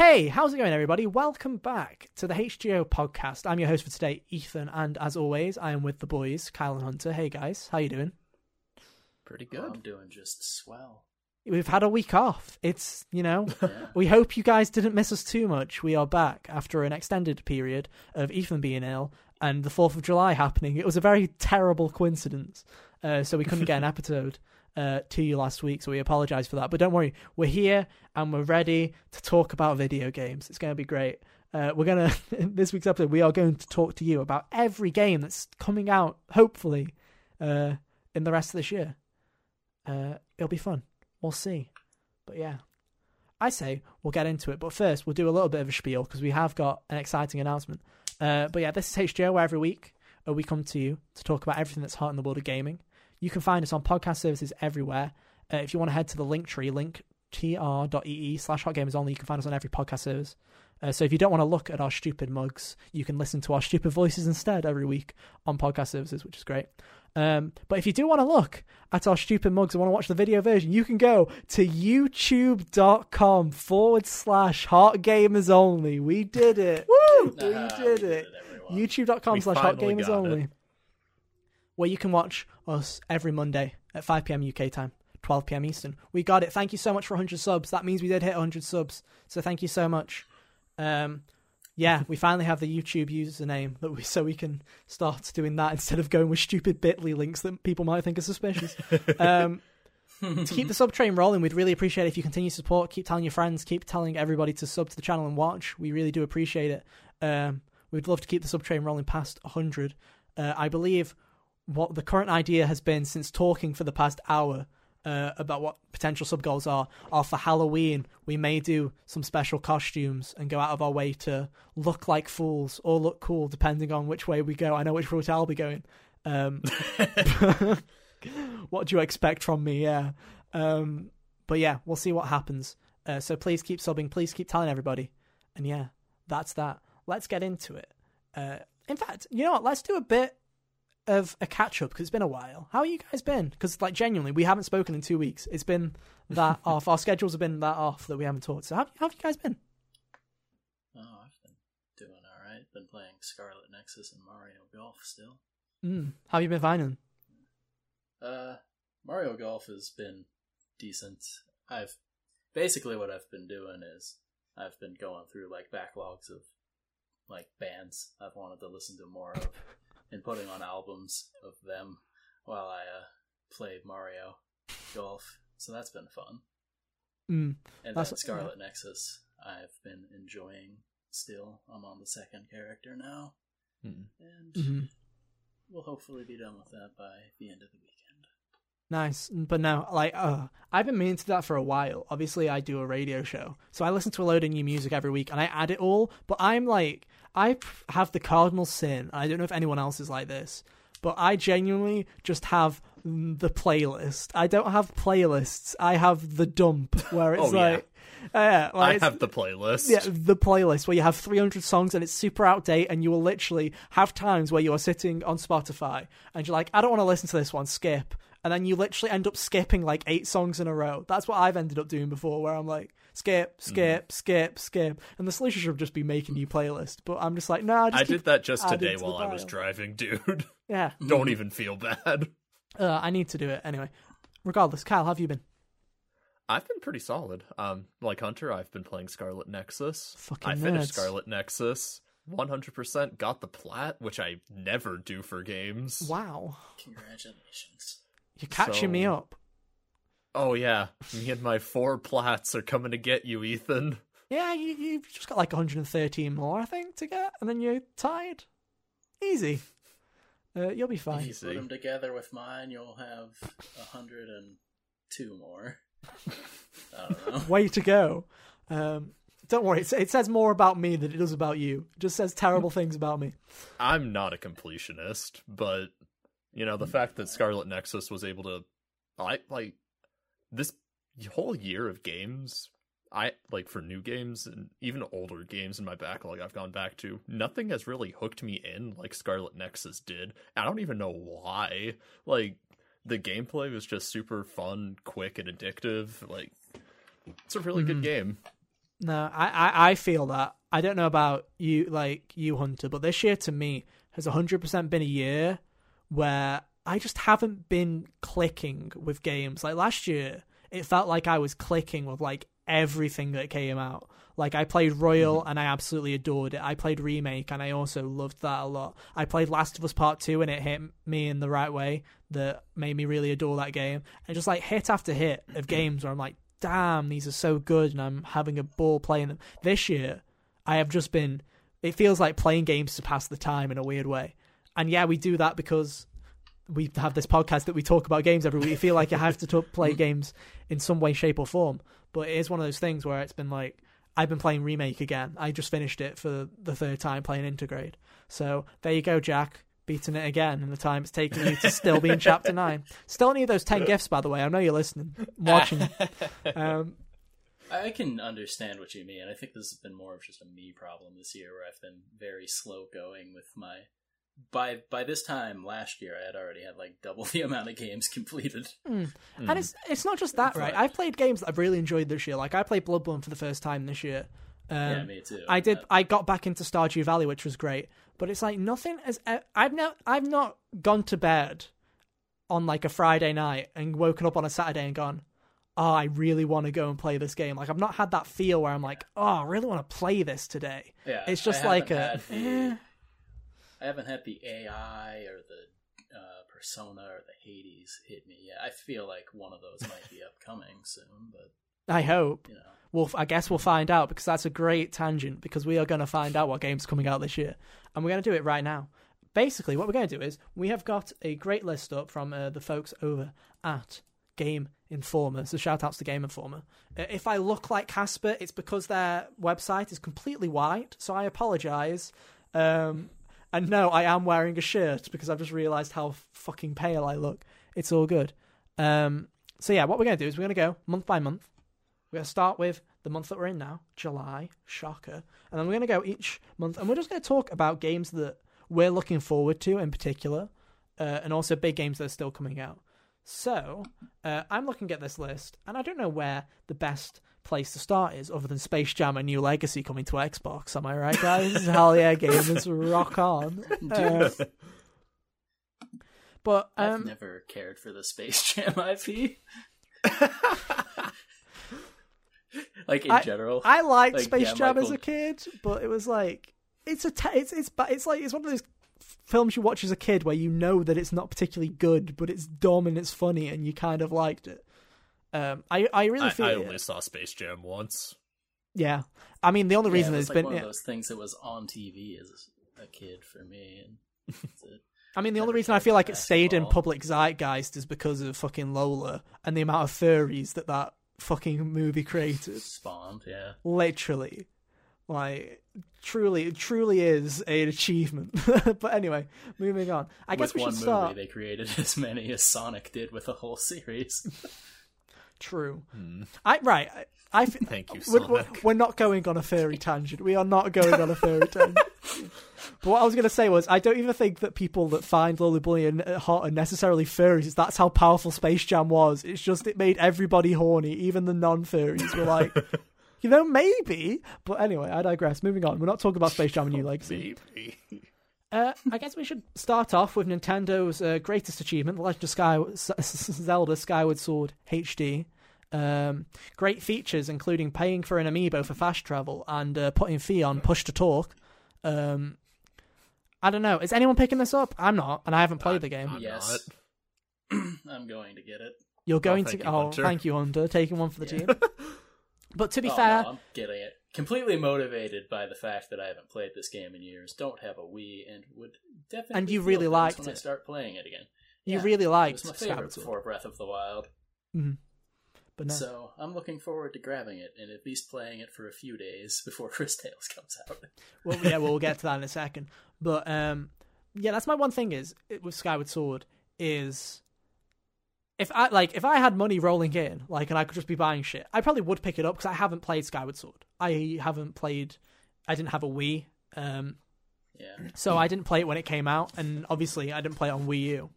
Hey, how's it going, everybody? Welcome back to the HGO podcast. I'm your host for today, Ethan, and as always, I am with the boys, Kyle and Hunter. Hey guys, how you doing? Pretty good. I'm doing just swell. We've had a week off. It's you know, Yeah. we hope you guys didn't miss us too much. We are back after an extended period of Ethan being ill and the Fourth of July happening. It was a very terrible coincidence, uh, so we couldn't get an episode uh, to you last week. So we apologise for that. But don't worry, we're here and we're ready to talk about video games. It's going to be great. Uh, we're gonna this week's episode. We are going to talk to you about every game that's coming out. Hopefully, uh, in the rest of this year. Uh, it'll be fun. We'll see. But yeah, I say we'll get into it. But first, we'll do a little bit of a spiel because we have got an exciting announcement. Uh, but yeah, this is HGO, where every week uh, we come to you to talk about everything that's hot in the world of gaming. You can find us on podcast services everywhere. Uh, if you want to head to the link tree, linktr.ee slash hot gamers only, you can find us on every podcast service. Uh, so if you don't want to look at our stupid mugs, you can listen to our stupid voices instead every week on podcast services, which is great. Um, but if you do want to look at our stupid mugs and want to watch the video version, you can go to youtube.com forward slash hot gamers only. We did it. Woo! We did it. everyone. youtube.com We slash hot gamers got only. it. Where you can watch us every Monday at 5 p.m. UK time, 12 p.m. Eastern. We got it. Thank you so much for 100 subs. That means we did hit 100 subs. So thank you so much. Um, yeah, we finally have the YouTube username that we so we can start doing that instead of going with stupid Bitly links that people might think are suspicious. Um, to keep the sub train rolling, we'd really appreciate it if you continue to support. Keep telling your friends, keep telling everybody to sub to the channel and watch. We really do appreciate it. Um, we'd love to keep the sub train rolling past 100. Uh, I believe what the current idea has been since talking for the past hour uh, about what potential sub goals are are for Halloween. We may do some special costumes and go out of our way to look like fools or look cool, depending on which way we go. I know which route I'll be going. Um, what do you expect from me? Yeah. Um, but yeah, we'll see what happens. Uh, so please keep subbing. Please keep telling everybody. And yeah, that's that. Let's get into it. Uh, in fact, you know what? Let's do a bit of a catch up because it's been a while. How have you guys been? Because like genuinely, we haven't spoken in two weeks. It's been that off. Our schedules have been that off that we haven't talked. So how, how have you guys been? Oh, I've been doing all right. Been playing Scarlet Nexus and Mario Golf still. Mm, how have you been finding? Uh, Mario Golf has been decent. I've basically what I've been doing is I've been going through like backlogs of like bands I've wanted to listen to more of and putting on albums of them while I uh play Mario Golf. So that's been fun. Mm, And That's- then Scarlet Nexus, I've been enjoying still. I'm on the second character now, Hmm. and mhm. we'll hopefully be done with that by the end of the weekend. Nice, but no, like, uh, I've been meaning to do that for a while. Obviously, I do a radio show, so I listen to a load of new music every week, and I add it all. But I'm like, I have the cardinal sin. I don't know if anyone else is like this, but I genuinely just have the playlist. I don't have playlists. I have the dump where it's Oh, yeah. like, uh, like I have the playlist. yeah, the playlist where you have 300 songs and it's super outdated, and you will literally have times where you are sitting on Spotify and you're like, I don't want to listen to this one, skip. And then you literally end up skipping like eight songs in a row. That's what I've ended up doing before, where I'm like, skip, Mm-hmm. skip, skip, skip. And the solution should just be making new playlist. But I'm just like, nah, just I did that just today to while I was driving, dude. Yeah, Don't even feel bad. uh, I need to do it anyway. Regardless, Kyle, how have you been? I've been pretty solid. Um, like Hunter, I've been playing Scarlet Nexus. Fucking I finished. Scarlet Nexus. 100% got the plat, which I never do for games. Wow, Congratulations! You're catching me up. Oh yeah, me and my four plats are coming to get you, Ethan. Yeah, you, you've just got like 113 more, I think, to get, and then you're tied. Easy. Uh, you'll be fine. you Easy. put them together with mine, you'll have hundred and two more. I don't know. Way to go. Um, don't worry, it, it says more about me than it does about you. It just says terrible things about me. I'm not a completionist, but you know the fact that Scarlet Nexus was able to, I like this whole year of games. I like for new games and even older games in my backlog I've gone back to. Nothing has really hooked me in like Scarlet Nexus did. I don't even know why. Like the gameplay was just super fun, quick, and addictive. Like it's a really Mhm. good game. No, I, I, I feel that. I don't know about you, like you, Hunter, but this year to me has 100% been a year where I just haven't been clicking with games. Like last year, it felt like I was clicking with like everything that came out. Like I played Royal mm-hmm. and I absolutely adored it. I played Remake and I also loved that a lot. I played Last of Us Part 2 and it hit me in the right way that made me really adore that game. And just like hit after hit of mm-hmm. games where I'm like, damn, these are so good and I'm having a ball playing them. This year, I have just been it feels like playing games to pass the time in a weird way. And yeah, we do that because we have this podcast that we talk about games every week. You feel like you have to t- play games in some way, shape, or form. But it is one of those things where it's been like I've been playing remake again. I just finished it for the third time playing Intergrade. So there you go, Jack. Beating it again in the time it's taken you to still be in chapter nine. Still need those ten gifts, by the way. I know you're listening, watching. Um, I can understand what you mean. I think this has been more of just a me problem this year, where I've been very slow going with my. By by this time last year, I had already had like double the amount of games completed. And it's it's not just that, right? But- I've played games that I've really enjoyed this year. Like I played Bloodborne for the first time this year. Um, yeah, me too. I did. I got back into Stardew Valley, which was great. But it's like nothing has. I've not. I've not gone to bed on like a Friday night and woken up on a Saturday and gone, "Oh, I really want to go and play this game." Like I've not had that feel where I'm like, "Oh, I really want to play this today." yeah, It's just I like haven't a. I haven't had the AI or the uh, Persona or the Hades hit me yet. I feel like one of those might be upcoming soon, but I hope. you know, Well, I guess we'll find out because that's a great tangent because we are going to find out what game's coming out this year, and we're going to do it right now. Basically, what we're going to do is we have got a great list up from uh, the folks over at Game Informer. So shout outs to Game Informer. Uh, if I look like Casper, it's because their website is completely white, so I apologise. Um, and no, I am wearing a shirt because I've just realised how fucking pale I look. It's all good. Um, so yeah, what we're going to do is we're going to go month by month. We're going to start with the month that we're in now, July, shocker. And then we're going to go each month and we're just going to talk about games that we're looking forward to in particular, uh, and also big games that are still coming out. So, uh, I'm looking at this list, and I don't know where the best place to start is other than Space Jam and New Legacy coming to Xbox. Am I right, guys? Hell yeah, gamers, rock on. Uh, but I've um, never cared for the Space Jam IP. like in I- general, I liked Like, Space yeah, Jam as a kid, but it was like it's a te- it's it's ba- it's like it's one of those films you watch as a kid where you know that it's not particularly good, but it's dumb and it's funny, and you kind of liked it. Um, I I really I, feel I only saw Space Jam once. yeah. I mean, the only reason it it's was like been one yeah. of those things that was on TV as a kid for me, and. I mean, the only reason I feel for like it stayed in public zeitgeist is because of fucking Lola and the amount of furries that that fucking movie created. spawned. Yeah, literally like truly it truly is an achievement but anyway moving on i guess with we one should movie, start they created as many as Sonic did with a whole series. True. Hmm. i right i, I f- Thank you, we're, we're, we're not going on a furry tangent. We are not going on a furry tangent. But what i was going to say was i don't even think that people that find Lola Bunny and hot are necessarily furries that's how powerful space jam was. It's just it made everybody horny. Even the non-furries were like you know maybe. But anyway i digress. Moving on. We're not talking about space jam and new legacy. Maybe. Uh, I guess we should start off with Nintendo's uh, greatest achievement, The Legend of Sky- S- S- Zelda Skyward Sword HD. Um, great features, including paying for an amiibo for fast travel and uh, putting fee on push to talk. Um, I don't know. Is anyone picking this up? I'm not, and I haven't played the game. I'm Yes. I'm going to get it. You're going thank to. you, oh, Hunter. thank you, Hunter, taking one for the Yeah. team. But to be Oh, fair, no, I'm getting it. Completely motivated by the fact that I haven't played this game in years, don't have a Wii, and would definitely. And you really liked when I it. start playing it again. you Yeah, really It was my favorite Sword. before Breath of the Wild, Mhm. But no. so I'm looking forward to grabbing it and at least playing it for a few days before Cris Tales comes out. Well, yeah, we'll get to that in a second. But um, yeah, that's my one thing is with Skyward Sword is if I like if I had money rolling in, like, and I could just be buying shit, I probably would pick it up because I haven't played Skyward Sword. I haven't played. I didn't have a Wii, um, Yeah, so I didn't play it when it came out, and obviously I didn't play it on Wii U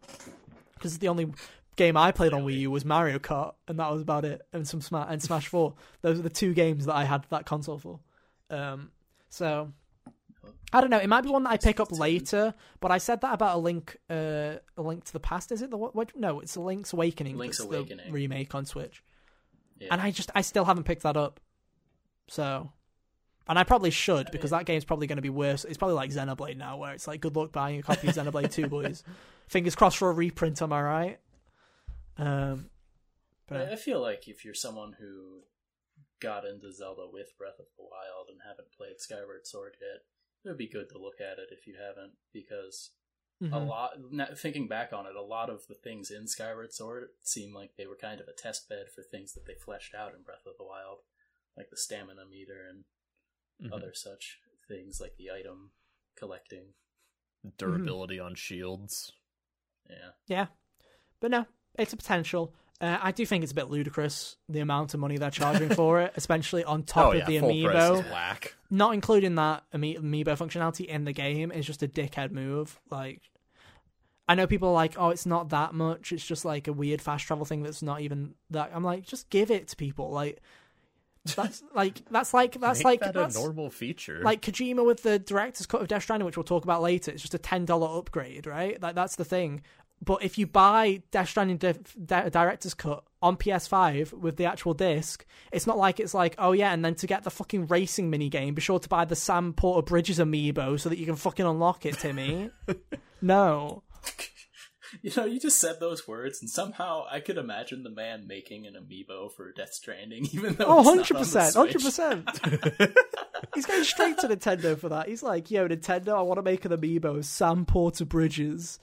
because the only game I played on Wii U was Mario Kart, and that was about it. And some Smash and Smash Four. Those are the two games that I had that console for. Um, so I don't know. It might be one that I pick up later, but I said that about a link, uh, a link to the past. Is it the what? no, it's a Link's Awakening. Link's Awakening. the remake on Switch, Yeah. and I just I still haven't picked that up. So, and I probably should because that game's probably going to be worse. It's probably like Xenoblade now, where it's like good luck buying a copy of Xenoblade Two, boys. Fingers crossed for a reprint. Am I right? Um, I I feel like if you're someone who got into Zelda with Breath of the Wild and haven't played Skyward Sword yet, it would be good to look at it if you haven't, because a mhm. lot. Thinking back on it, a lot of the things in Skyward Sword seem like they were kind of a test bed for things that they fleshed out in Breath of the Wild, like the stamina meter and Mhm. other such things, like the item collecting. Durability on shields. Yeah, yeah, but no, it's a potential. Uh, I do think it's a bit ludicrous the amount of money they're charging for it, especially on top oh of yeah, the amiibo. not including that ami- amiibo functionality in the game is just a dickhead move. Like, I know people are like, "Oh, it's not that much. It's just like a weird fast travel thing that's not even that." I'm like, just give it to people. Like, that's like that's like that's like that that's a normal feature. like Kojima with the director's cut of Death Stranding, which we'll talk about later. It's just a ten dollar upgrade, right? Like that's the thing. But if you buy Death Stranding di- di- director's cut on PS5 with the actual disc, it's not like it's like, oh yeah, and then to get the fucking racing mini game, be sure to buy the Sam Porter Bridges amiibo so that you can fucking unlock it, Timmy. no. you know, you just said those words, and somehow I could imagine the man making an amiibo for Death Stranding, even though Oh, it's not on the 100%. 100%. He's going straight to Nintendo for that. He's like, yo, Nintendo, I want to make an amiibo of Sam Porter Bridges.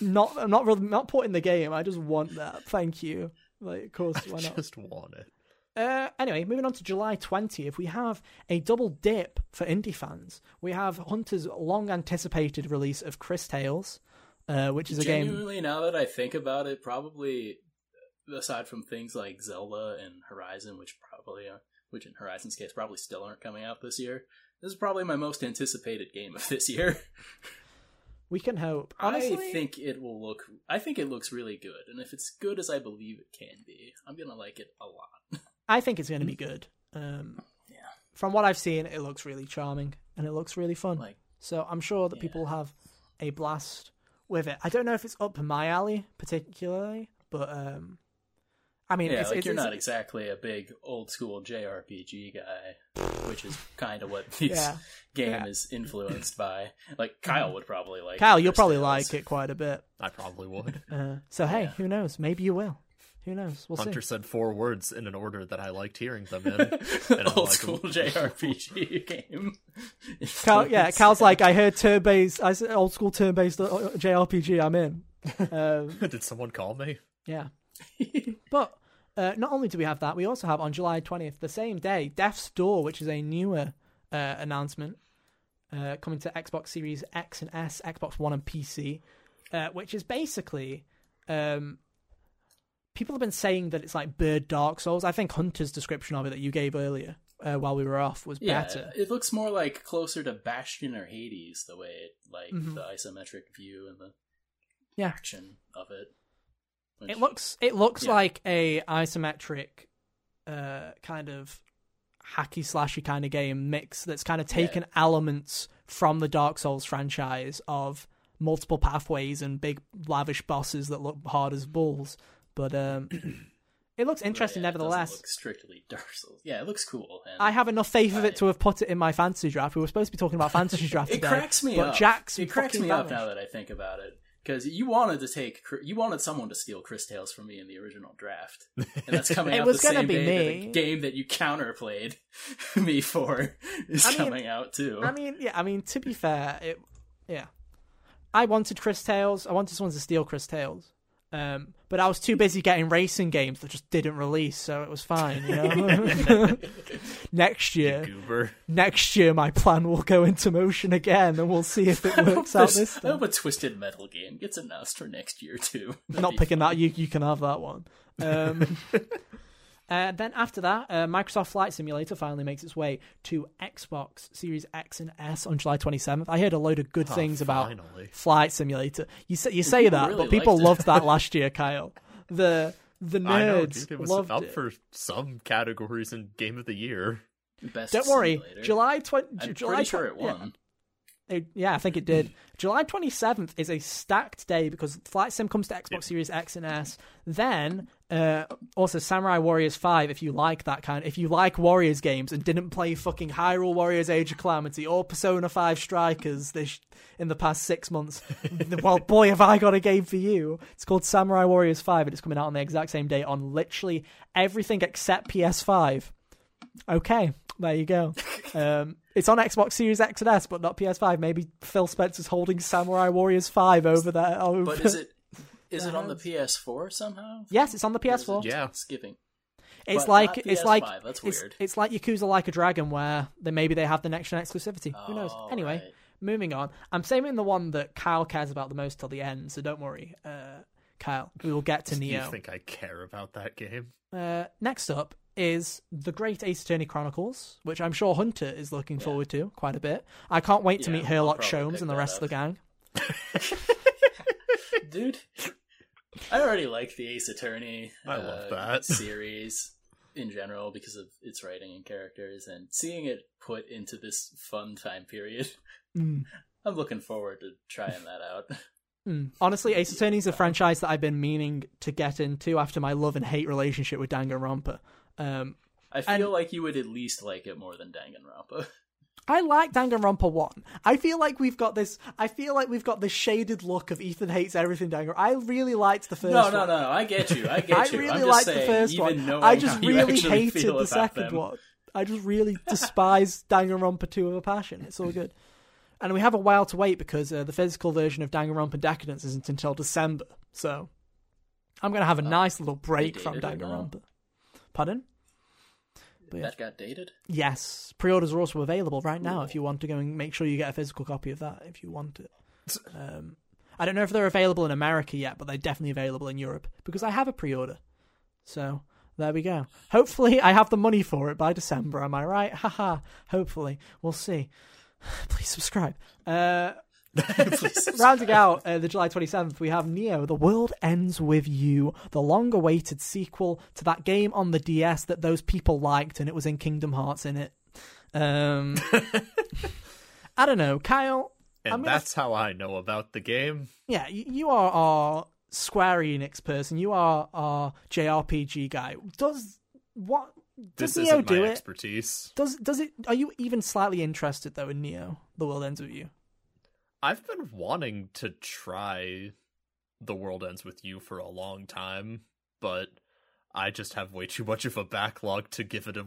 Not, I'm not really, not putting the game. I just want that. Thank you. Like, of course, why I not? just want it. Uh, anyway, moving on to July 20th, we have a double dip for indie fans. We have Hunter's long anticipated release of Cris Tales, uh, which is a game. Genuinely, now that I think about it, probably aside from things like Zelda and Horizon, which probably are, which in Horizon's case probably still aren't coming out this year, this is probably my most anticipated game of this year. We can hope. Honestly, I think it will look. I think it looks really good, and if it's good as I believe it can be, I'm gonna like it a lot. I think it's going to be good. Um, Yeah. From what I've seen, it looks really charming and it looks really fun. Like, So I'm sure that Yeah. people will have a blast with it. I don't know if it's up my alley particularly, but um, I mean, yeah, it's, like it's, you're it's- not exactly a big old school JRPG guy, which is kind of what this Yeah. game Yeah. is influenced by. Like Kyle would probably like. Kyle, you'll probably Tales. like it quite a bit. I probably would. Uh, so hey, Yeah. who knows? Maybe you will. Who knows? We'll Hunter see. said four words in an order that I liked hearing them in. And I'm old like, school JRPG game. Cal, yeah, Cal's like, I heard turn-based, I said old school turn-based uh, JRPG. I'm in. Um, Did someone call me? yeah, but uh, not only do we have that, we also have on July 20th, the same day, Death's Door, which is a newer uh, announcement uh, coming to Xbox Series X and S, Xbox One, and PC, uh, which is basically. Um, people have been saying that it's like Bird Dark Souls. I think Hunter's description of it that you gave earlier uh, while we were off was Yeah, better. it looks more like closer to Bastion or Hades, the way it like Mhm. the isometric view and the Yeah. action of it. Which- It looks it looks Yeah. like a isometric uh kind of hacky slashy kind of game mix that's kind of taken elements from the Dark Souls franchise of multiple pathways and big lavish bosses that look hard as bulls. But um it looks interesting yeah, it nevertheless. look strictly Dark Souls. Yeah, it looks cool. I have enough faith of I- it to have put it in my fantasy draft. We were supposed to be talking about fantasy draft it today. cracks me but up. Jack's it cracks me up now that I think about it. Because you wanted to take, you wanted someone to steal Cris Tales from me in the original draft, and that's coming out the same day the game that you counterplayed me for is I mean- coming out too. I mean, yeah. I mean, to be fair, it, yeah. I wanted Cris Tales. I wanted someone to steal Cris Tales. Um, but I was too busy getting racing games that just didn't release, so it was fine. You know. next year, next year, my plan will go into motion again, and we'll see if it works out this- this I hope a Twisted Metal game gets announced for next year too. That'd Not picking fun. that. You you can have that one. Um, uh, then after that, uh, Microsoft Flight Simulator finally makes its way to Xbox Series X and S on July 27th. I heard a load of good Oh, things about finally. Flight Simulator. You say you say that, really but people loved that last year, Kyle. the the nerds I know, dude, it was loved up it. for some categories in Game of the Year. Best Don't worry, simulator. July twenty. I'm July pretty sure 20 it yeah. It- yeah, I think it did. July 27th is a stacked day because Flight Sim comes to Xbox. Series X and S. Then, uh, also Samurai Warriors 5, if you like that kind if you like Warriors games and didn't play fucking Hyrule Warriors Age of Calamity or Persona 5 Strikers this in the past six months, well, boy, have I got a game for you. It's called Samurai Warriors 5 and it's coming out on the exact same day on literally everything except PS5. Okay, there you go. Um, it's on Xbox Series X and S, but not PS5. Maybe Phil Spencer's holding Samurai Warriors 5 over there. Over... But is it is it on the PS4 somehow? yes, it's on the Or is it PS4. Yeah. skipping. It's but like it's like that's it's, weird. it's like Yakuza Like a Dragon, where they maybe they have the next gen exclusivity. Who knows? Oh, Anyway, right. moving on. I'm saving the one that Kyle cares about the most till the end, so don't worry, uh, Kyle. We will get to Do you think I care about that game? Uh, next up is the Great Ace Attorney Chronicles, which I'm sure Hunter is looking Yeah. forward to quite a bit. I can't wait to Yeah, meet I'll Herlock Sholmes and the that rest of the gang. dude. I already like the Ace Attorney I love uh, that. series in general because of its writing and characters, and seeing it put into this fun time period, Mm. I'm looking forward to trying that out. Mm. Honestly, Ace Attorney is a franchise that I've been meaning to get into after my love and hate relationship with Danganronpa. Um, I feel And- like you would at least like it more than Danganronpa. I like Danganronpa one. I feel like we've got this. I feel like we've got this shaded look of Ethan hates everything Danganronpa. I really liked the first. no, no, one. no, I get you. I get I you. really I'm just liked saying, the first even one. I just really hated the second them. one. I just really despise Danganronpa 2 with a passion. It's all good. And we have a while to wait because uh, the physical version of Danganronpa Decadence isn't until December. So I'm going to have a nice little break from? Danganronpa. Pardon? But. That got dated. Yes, pre-orders are also available right now if you want to go and make sure you get a physical copy of that if you want it. Um, I don't know if they're available in America yet, but they're definitely available in Europe because I have a pre-order. So there we go. Hopefully, I have the money for it by December. Am I right? Haha. Hopefully, we'll see. Please subscribe. Uh, Rounding out uh, the July 27th, we have Neo, The World Ends With You, the long awaited sequel to that game on the DS that those people liked, and it was in Kingdom Hearts in it. Um, I don't know. Kyle, And I'm gonna- that's how I know about the game. yeah, you, are our Square Enix person. You are our JRPG guy. Does what does This Neo isn't my do it? expertise. Does does it? Are you even slightly interested though in Neo? The World Ends With You. I've been wanting to try The World Ends With You for a long time, but I just have way too much of a backlog to give it a,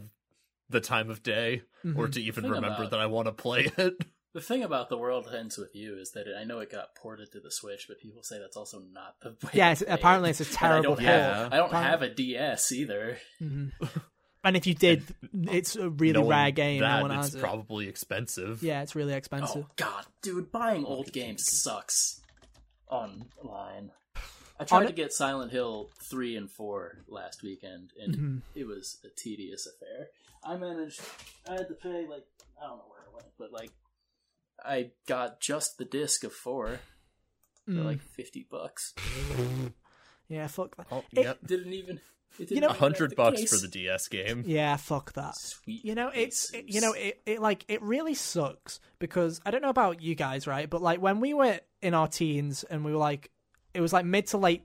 the time of day or Mhm. to even remember about- that I want to play it. The thing about the world ends with you is that it, I know it got ported to the Switch, but people say that's also not the way. Yeah, it's, apparently it. it's a And terrible I don't port. have, I don't Apparently- have a DS either. Mhm. And if you did, it's a really rare game. That, no one it's has it. probably expensive. Yeah, it's really expensive. Oh god, dude, buying old games sucks online. I tried On- to get Silent Hill three and four last weekend, and Mhm. it was a tedious affair. I managed. I had to pay like I don't know where it went, but like I got just the disc of four for Mm. like fifty bucks. yeah, fuck that. Oh, It- yep. Didn't even. It You know- A hundred bucks case. for the DS game. Yeah, fuck that. Sweet. You know, it's it, you know it, it like it really sucks because I don't know about you guys, right? But like when we were in our teens and we were like, it was like mid to late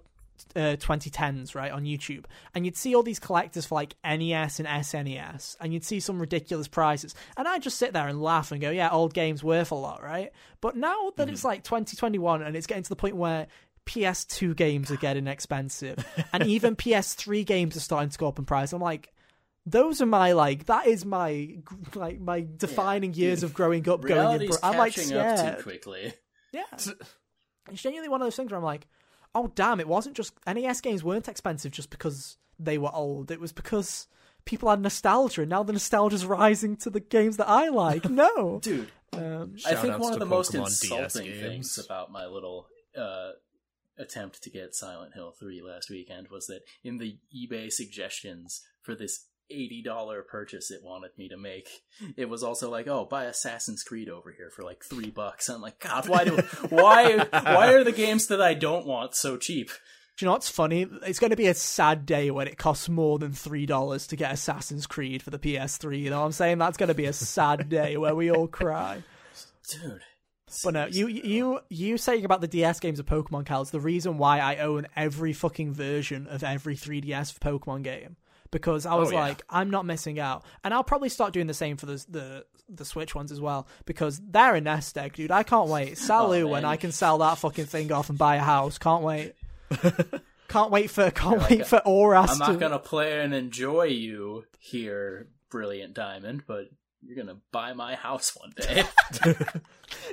uh, 2010s, right, on YouTube, and you'd see all these collectors for like NES and SNES, and you'd see some ridiculous prices, and I'd just sit there and laugh and go, yeah, old games worth a lot, right? But now that it's like 2021 and it's getting to the point where PS2 games are getting expensive, and even PS3 games are starting to go up in price. I'm like, those are my like that is my like my defining years of growing up going in. Reality's Bro- I'm like catching up too quickly. Yeah, it's genuinely one of those things where I'm like, oh damn, it wasn't just NES games weren't expensive just because they were old. It was because people had nostalgia, and now the nostalgia's rising to the games that I like. No, Dude, um, I think one of the most Pokemon DS insulting things about my little uh, attempt to get Silent Hill 3 last weekend was that in the eBay suggestions for this $80 purchase it wanted me to make, it was also like, oh, buy Assassin's Creed over here for like three bucks. I'm like, God, why do, why, why are the games that I don't want so cheap? Do you know what's funny? It's going to be a sad day when it costs more than three dollars to get Assassin's Creed for the PS3. You know what I'm saying? That's going to be a sad day where we all cry. Dude. But no, you you you saying about the DS games of Pokemon Cal is the reason why I own every fucking version of every 3DS Pokemon game because I oh, was Oh, yeah. like, I'm not missing out, and I'll probably start doing the same for the the the Switch ones as well because they're a nest egg, dude. I can't wait. Salu Oh, when. I can sell that fucking thing off and buy a house. Can't wait. can't wait for can't like wait for Oras I'm to. not gonna play and enjoy you here, Brilliant Diamond, but you're gonna buy my house one day.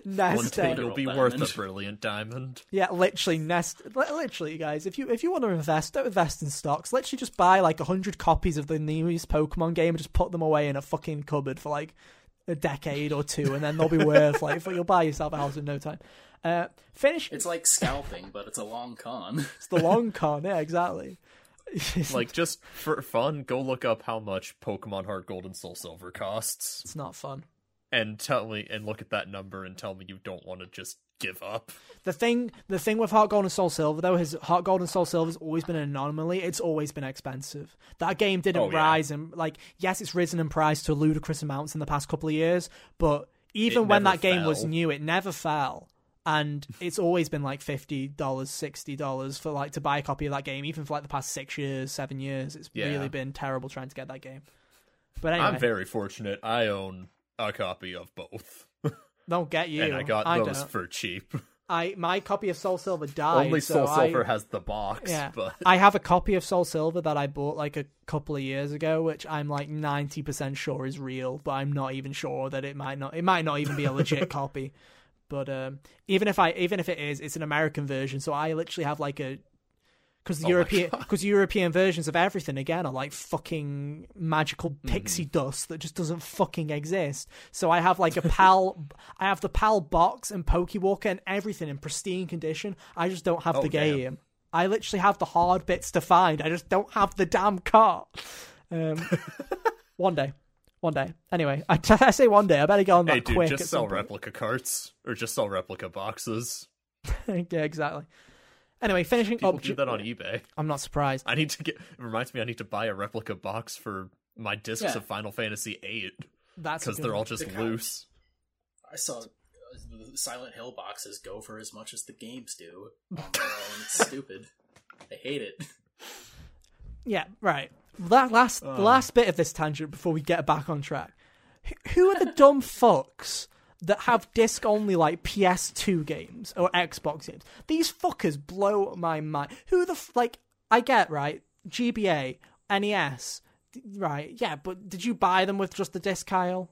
nest One day it'll be Literal worth a brilliant diamond. Yeah, literally nest. li- Literally, guys, if you if you want to invest, don't invest in stocks. Literally, just buy like hundred copies of the newest Pokemon game and just put them away in a fucking cupboard for like a decade or two, and then they'll be worth like you'll buy yourself a house in no time. Uh, finish. it's like scalping, but it's a long con. It's the long con. Yeah, exactly. Like just for fun, go look up how much Pokemon Heart Gold and Soul Silver costs, it's not fun. and tell me and look at that number and tell me you don't want to just give up. The thing, the thing with Heart Gold and Soul Silver though, is Heart Gold and Soul Silver has always been an anomaly. It's always been expensive. That game didn't Oh, yeah. rise and like yes, it's risen in price to ludicrous amounts in the past couple of years, but even It when that game was new, it never fell. And it's always been like fifty dollars, sixty dollars for like to buy a copy of that game, even for like the past six years, seven years. It's Yeah. really been terrible trying to get that game. But anyway, I'm very fortunate. I own a copy of both, don't get you. and I got I those don't. for cheap. I my copy of Soul Silver died. Only so Soul Silver I, has the box, Yeah. but I have a copy of Soul Silver that I bought like a couple of years ago, which I'm like ninety percent sure is real, but I'm not even sure that it might not. It might not even be a legit copy. But um, even if I, even if it is, it's an American version, so I literally have like a because the Oh European because European versions of everything again are like fucking magical Mm-hmm. pixie dust that just doesn't fucking exist. So I have like a PAL, I have the PAL box and Pokewalker and everything in pristine condition. I just don't have Oh, the damn. game. I literally have the hard bits to find. I just don't have the damn car. Um, one day, one day. Anyway, I, I say one day. I better go on that hey, dude, quick. just at sell replica carts or just sell replica boxes. yeah, exactly. Anyway, finishing People up. do that on eBay. I'm not surprised. I need to get. It reminds me, I need to buy a replica box for my discs Yeah. of Final Fantasy VIII That's because they're one. all just The loose. I saw uh, the Silent Hill boxes go for as much as the games do on. It's stupid. I hate it. Yeah, right. That last Oh. the last bit of this tangent before we get back on track. Who- Who are the dumb fucks that have disc only like PS2 games or Xbox games? These fuckers blow my mind. Who the f- like? I get right. GBA, NES, right? Yeah, but did you buy them with just the disc, Kyle?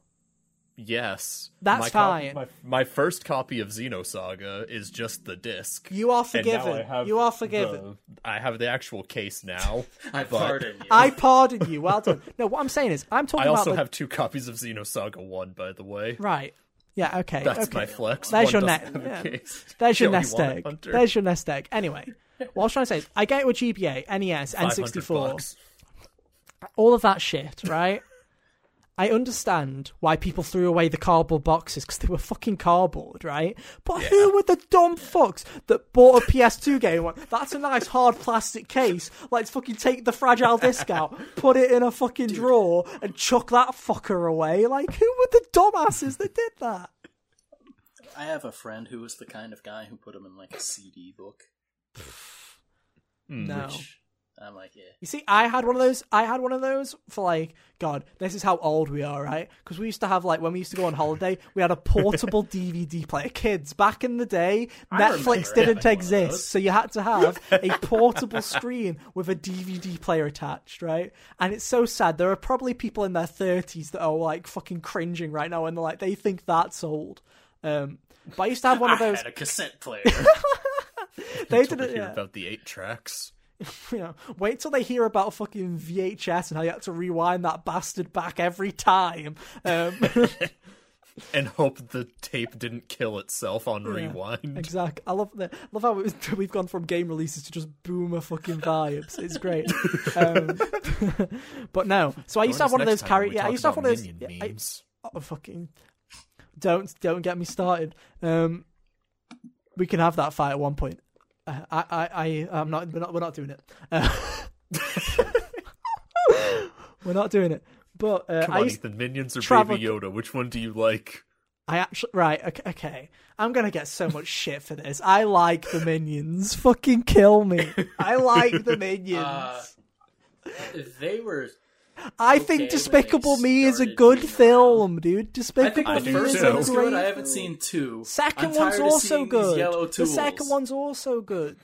Yes, That's my copy- fine. my, my first copy of Xenosaga is just the disc. You are And now forgiven. I have You are forgiven. the- I have the actual case now. I But- pardon you. I pardon you. Well done. No, what I'm saying is, I'm talking I about also the- have two copies of Xenosaga 1, by the way. right. Yeah. Okay. That's okay. my flex. There's One your doesn't net- a yeah. case. There's your Yo, you nest want it, egg. There's your nest egg. Anyway, what I was trying to say is, I get it with GBA, NES, 500 N64, bucks. all of that shit, right? I understand why people threw away the cardboard boxes because they were fucking cardboard, right? But who were the dumb fucks that bought a PS2 game and went, that's a nice hard plastic case. Let's fucking take the fragile disc out, put it in a fucking drawer, and chuck that fucker away. Like, who were the dumbasses that did that? I have a friend who was the kind of guy who put them in like a CD book. Mm. No. Which I'm like, yeah. You see, I had one of those. I had one of those for like, God, this is how old we are, right? Because we used to have like when we used to go on holiday, we had a portable DVD player. Kids, back in the day, I Netflix didn't exist, so you had to have a portable screen with a DVD player attached, right? And it's so sad. There are probably people in their thirties that are like fucking cringing right now, and they're like, they think that's old. Um, but I used to have one of those. I had a cassette player. They did they it. hear Yeah. about the eight tracks. You know, wait till they hear about fucking VHS and how you had to rewind that bastard back every time. Um, And hope the tape didn't kill itself on rewind. exactly. I love that. Love how it- we've gone from game releases to just boomer fucking vibes. It's great. Um, but no, so I used to have one of those carry. Yeah, I used to have one of those. Yeah, I- oh, fucking don't don't get me started. Um, we can have that fight at one point. Uh, I, I, I, I'm not. We're not. We're not doing it. Uh, we're not doing it. But uh, Come I on, used, Ethan. Minions or travel- Baby Yoda? Which one do you like? I actually right. Okay, okay. I'm gonna get so much shit for this. I like the minions. Fucking kill me. I like the minions. Uh, they were. I okay think Despicable Me is a good being film, dude. Despicable Me is too. a great good. I haven't film. seen two. Second I'm one's tired of also seeing these good. Yellow The second one's also good.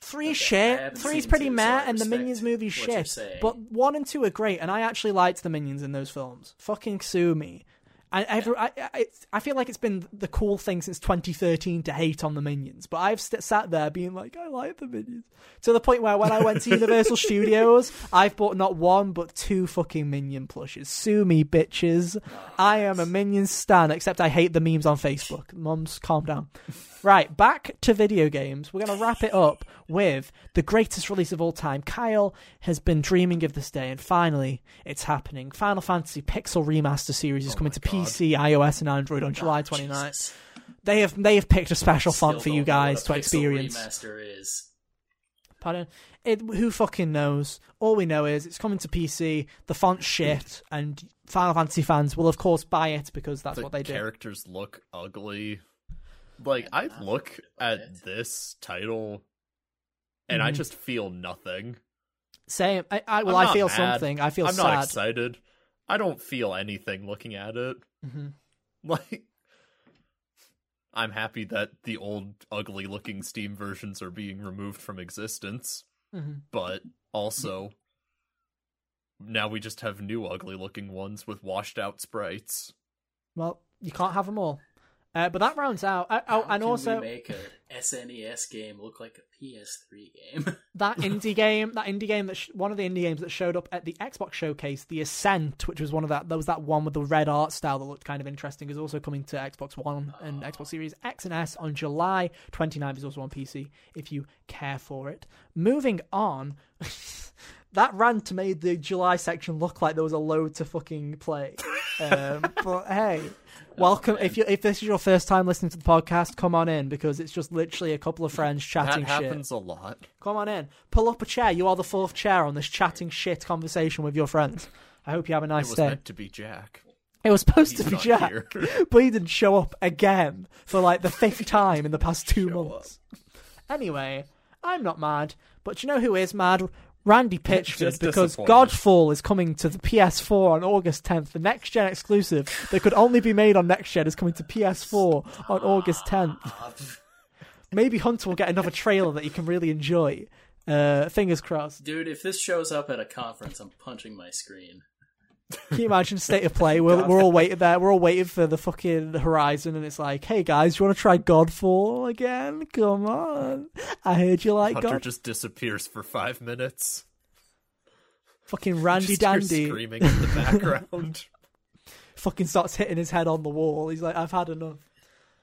Three I shit. Three's pretty two, so meh, I and the Minions movie shit. But one and two are great, and I actually liked the Minions in those films. Fucking sue me. I, every, I, I, I feel like it's been the cool thing since 2013 to hate on the Minions, but I've st- sat there being like, I like the Minions. To the point where when I went to Universal Studios, I've bought not one, but two fucking Minion plushes. Sue me, bitches. I am a Minion stan, except I hate the memes on Facebook. Mums, calm down. Right, back to video games. We're going to wrap it up with the greatest release of all time. Kyle has been dreaming of this day, and finally, it's happening. Final Fantasy Pixel Remaster Series is Oh coming to God. PC, iOS, and Android on ah, July Oh, 29th. Jesus. They have they have picked a special font for you guys to experience. Remaster is. Pardon? It, who fucking knows? All we know is it's coming to PC. The font's mm. shit, and Final Fantasy fans will of course buy it because that's the what they do. characters look ugly. Like I look at it. this title, and I Mhm. just feel nothing. Same. I, I well, I'm I not feel mad. something. I feel I'm sad. not excited. I don't feel anything looking at it. Mhm. Like, I'm happy that the old, ugly-looking Steam versions are being removed from existence, Mhm. but also now we just have new, ugly-looking ones with washed-out sprites. Well, you can't have them all. Uh, but that rounds out. Uh, oh, and also make a SNES game look like a PS3 game. that indie game, that indie game that sh- one of the indie games that showed up at the Xbox showcase, the Ascent, which was one of that. There was that one with the red art style that looked kind of interesting. Is also coming to Xbox One and Xbox Series X and S on July 29th. Is also on PC if you care for it. Moving on. That rant made the July section look like there was a load to fucking play. Um, but hey, welcome. if you if this is your first time listening to the podcast, come on in because it's just literally a couple of friends chatting that shit. happens a lot. Come on in. Pull up a chair. You are the fourth chair on this chatting shit conversation with your friends. I hope you have a It nice was day. meant to be Jack. It was supposed He's to be Jack, here. but he didn't show up again for like the fifth time in the past two Show months. Anyway, I'm not mad, but you know who is mad? Randy Pitchford, because. Godfall is coming to the PS4 on August 10th. The next gen exclusive that could only be made on next gen is coming to PS4 on August 10th. Maybe Hunter will get another trailer that you can really enjoy. Uh, fingers crossed. Dude, if this shows up at a conference, I'm punching my screen. Can you imagine state of play? We're, we're all waiting there. We're all waiting for the fucking horizon, and it's like, hey guys, you want to try Godfall again? Come on. I heard you like Hunter God. just disappears for five minutes. Fucking Randy Just Dandy screaming in the background. fucking starts hitting his head on the wall. He's like, I've had enough.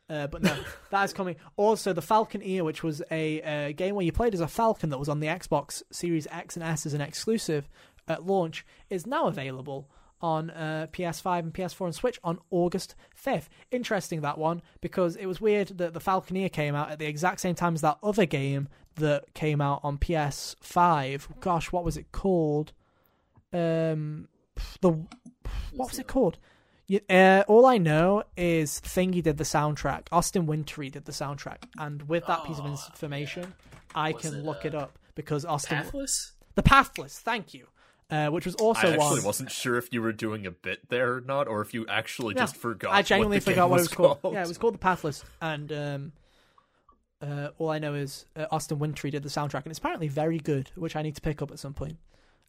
Uh, but no, that is coming. Also, the Falconeer, which was a uh, game where you played as a Falcon that was on the Xbox Series X and S as an exclusive at launch, is now available on uh, PS5 and PS4 and Switch on August 5th. Interesting that one because it was weird that the Falconeer came out at the exact same time as that other game that came out on PS5. Gosh, what was it called? Um, the what was it called? Uh, all I know is Thingy did the soundtrack. Austin Wintory did the soundtrack, and with that piece of Oh, information, I Was can it, look uh, it up because Austin, Pathless? the Pathless. Thank you. Uh, which was also I actually one. wasn't sure if you were doing a bit there or not, or if you actually Yeah, just forgot. I genuinely what the forgot game what it was was called. Yeah, it was called The Pathless, and um, uh, all I know is uh, Austin Wintory did the soundtrack, and it's apparently very good, which I need to pick up at some point.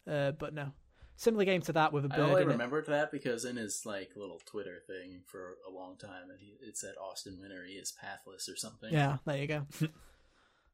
Uh, but no, similar game to that with a I bird. only in it. remembered that because in his like little Twitter thing for a long time, it, it said Austin Wintory is pathless or something. Yeah, there you go.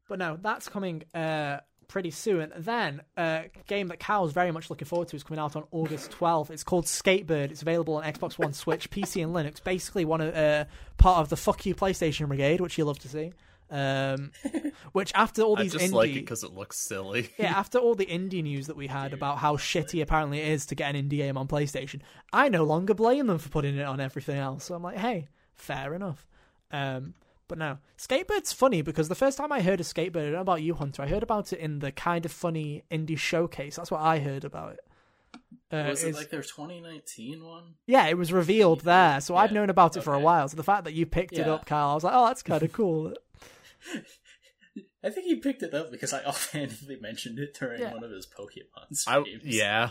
but no, that's coming uh, pretty soon. Then a game that Cal's very much looking forward to is coming out on August 12th. It's called Skatebird. It's available on Xbox One, Switch, PC, and Linux. Basically, one of uh, part of the fuck you PlayStation Brigade, which you love to see. Um, which after all I these just indie, like it because it looks silly. yeah, after all the indie news that we had about how shitty apparently it is to get an indie game on PlayStation, I no longer blame them for putting it on everything else. So I'm like, hey, fair enough. Um, But no, Skatebird's funny because the first time I heard of Skatebird, I don't know about you, Hunter. I heard about it in the kind of funny indie showcase. That's what I heard about it. Uh, was it it's- like their 2019 one? yeah, it was revealed there, so I've known about it for a while. So the fact that you picked it up, Kyle, I was like, oh, that's kind of cool. I think he picked it up because I offhandedly mentioned it during Yeah. one of his Pokemon I, streams. yeah,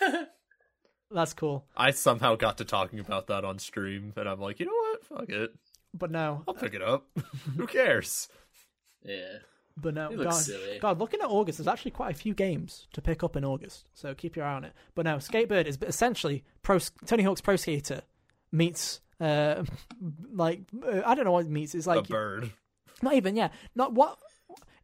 that's cool. I somehow got to talking about that on stream, and I'm like, you know what? Fuck it. But no, I'll pick it up. Who cares? yeah. but no, It God. God, looking at August, there's actually quite a few games to pick up in August, so keep your eye on it. But no, Skatebird is essentially pro Tony Hawk's Pro Skater meets uh like uh, I don't know what it meets. It's a like bird. not even yeah, not what.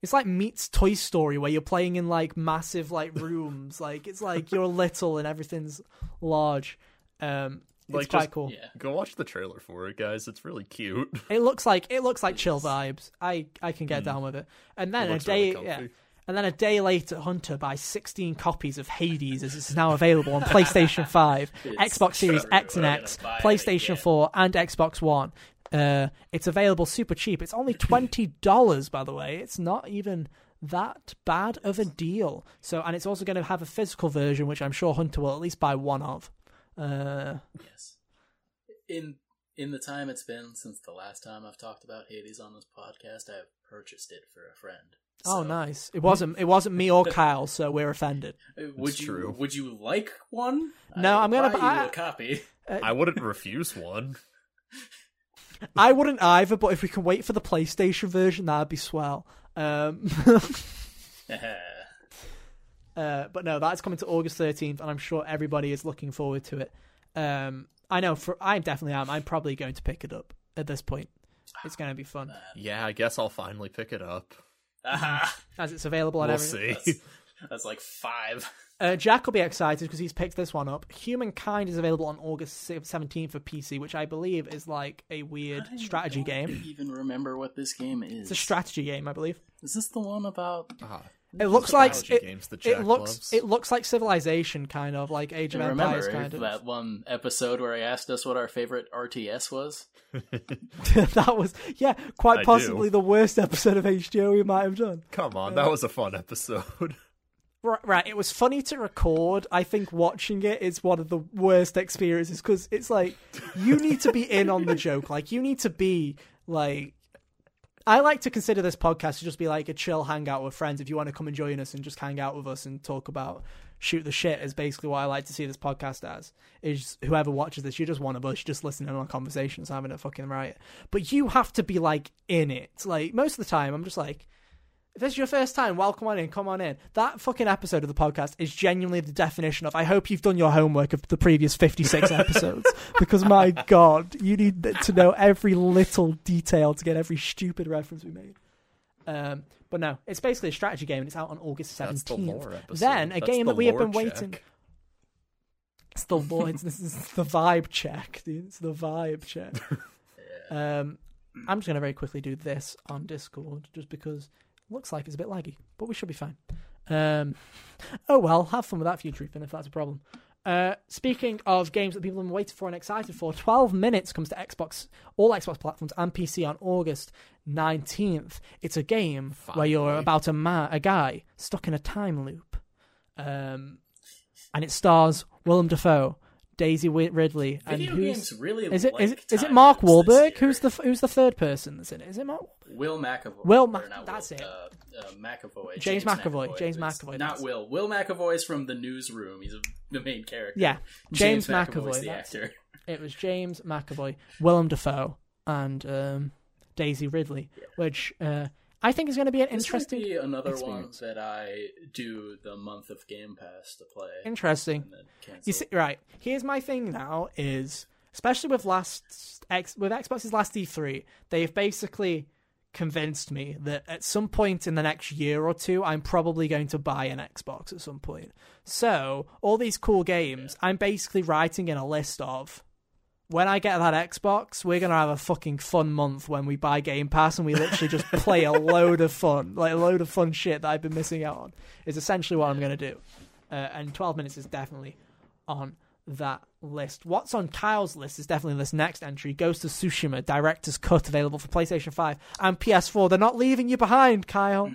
It's like meets Toy Story, where you're playing in like massive like rooms. like it's like you're little and everything's large. Um, it's Like, quite just- cool. Yeah. Go watch the trailer for it, guys. It's really cute. It looks like it looks like chill vibes. I I can get Mm. down with it. And then It a day really yeah, and then a day later, Hunter buys 16 copies of Hades as it's now available on PlayStation 5, It's Xbox Series true, X and X, gonna buy it PlayStation 4, and Xbox One. Uh, it's available super cheap. It's only twenty dollars, by the way. It's not even that bad of a deal. So, and it's also going to have a physical version, which I'm sure Hunter will at least buy one of. Uh, Yes. In in the time it's been since the last time I've talked about Hades on this podcast, I've purchased it for a friend. oh, nice! It wasn't. It wasn't me or Kyle, so we're offended. uh, Would It's you true. would you like one? No, I I'm gonna buy buy- you a copy. I wouldn't refuse one. I wouldn't either, but if we can wait for the PlayStation version, that'd be swell. Um, uh, but no, that's coming to August 13th, and I'm sure everybody is looking forward to it. Um, I know, for I definitely am. I'm probably going to pick it up at this point. It's going to be fun Yeah, I guess I'll finally pick it up. As it's available on We'll every. see. that's like five. Uh, Jack will be excited because he's picked this one up. Humankind is available on August 17th for PC, which I believe is like a weird I strategy don't game. Even remember what this game is? It's a strategy game, I believe. Is this the one about? Ah, It looks like it, games that it looks loves. it looks like Civilization, kind of like Age I of Empires, kind of. that one episode where he asked us what our favorite RTS was. that was yeah, quite I possibly do. the worst episode of HGO we might have done. Come on, that was a fun episode. Right, right, it was funny to record. I think watching it is one of the worst experiences because it's like you need to be in on the joke. Like you need to be like. I like to consider this podcast to just be like a chill hangout with friends. If you want to come and join us and just hang out with us and talk about shoot the shit, is basically what I like to see this podcast as. Is whoever watches this, you're just one of us, just listening on conversations, having a fucking riot. But you have to be like in it. Like most of the time, I'm just like, if this is your first time, welcome on in, come on in. That fucking episode of the podcast is genuinely the definition of I hope you've done your homework of the previous 56 episodes. because my god, you need to know every little detail to get every stupid reference we made. Um, but no, it's basically a strategy game and it's out on August 17th. That's the lore. Then a That's game the that we have lore been waiting. check. It's the Lloyd's. this is the vibe check, dude. It's the vibe check. Um, I'm just gonna very quickly do this on Discord, just because looks like it's a bit laggy, but we should be fine. Um, oh well, have fun with that, future if that's a problem. Uh, speaking of games that people have been waiting for and excited for, 12 minutes comes to Xbox, all Xbox platforms and PC on August 19th. It's a game where you're about a ma- a guy stuck in a time loop. Um, and it stars Willem Dafoe, Daisy Wi-Ridley, and Video who's games really is it? Is it? Is it Mark Wahlberg? Who's the Who's the third person that's in it? Is it Mark? Will McAvoy? Will Mac- that's Will, it. Uh, uh, McAvoy. James McAvoy, James McAvoy, Not Will. Will. McAvoy is from the newsroom. He's a, the main character. Yeah, James, McAvoy's McAvoy. the actor. It was James McAvoy, Willem Dafoe, and um, Daisy Ridley, which uh, I think is going to be an This interesting. might be another experience. one that I do the month of Game Pass to play. Interesting. and then cancel. You see, right? Here's my thing now: is especially with last X with Xbox's last E3, they've basically convinced me that at some point in the next year or two, I'm probably going to buy an Xbox at some point. So all these cool games, I'm basically writing in a list of. When I get that Xbox, we're gonna have a fucking fun month when we buy Game Pass and we literally just play a load of fun, like a load of fun shit that I've been missing out on. Is essentially what I'm gonna do. Uh, and 12 minutes is definitely on that list. What's on Kyle's list is definitely this next entry Ghost of Tsushima Director's Cut available for PlayStation 5 and PS4. They're not leaving you behind, Kyle.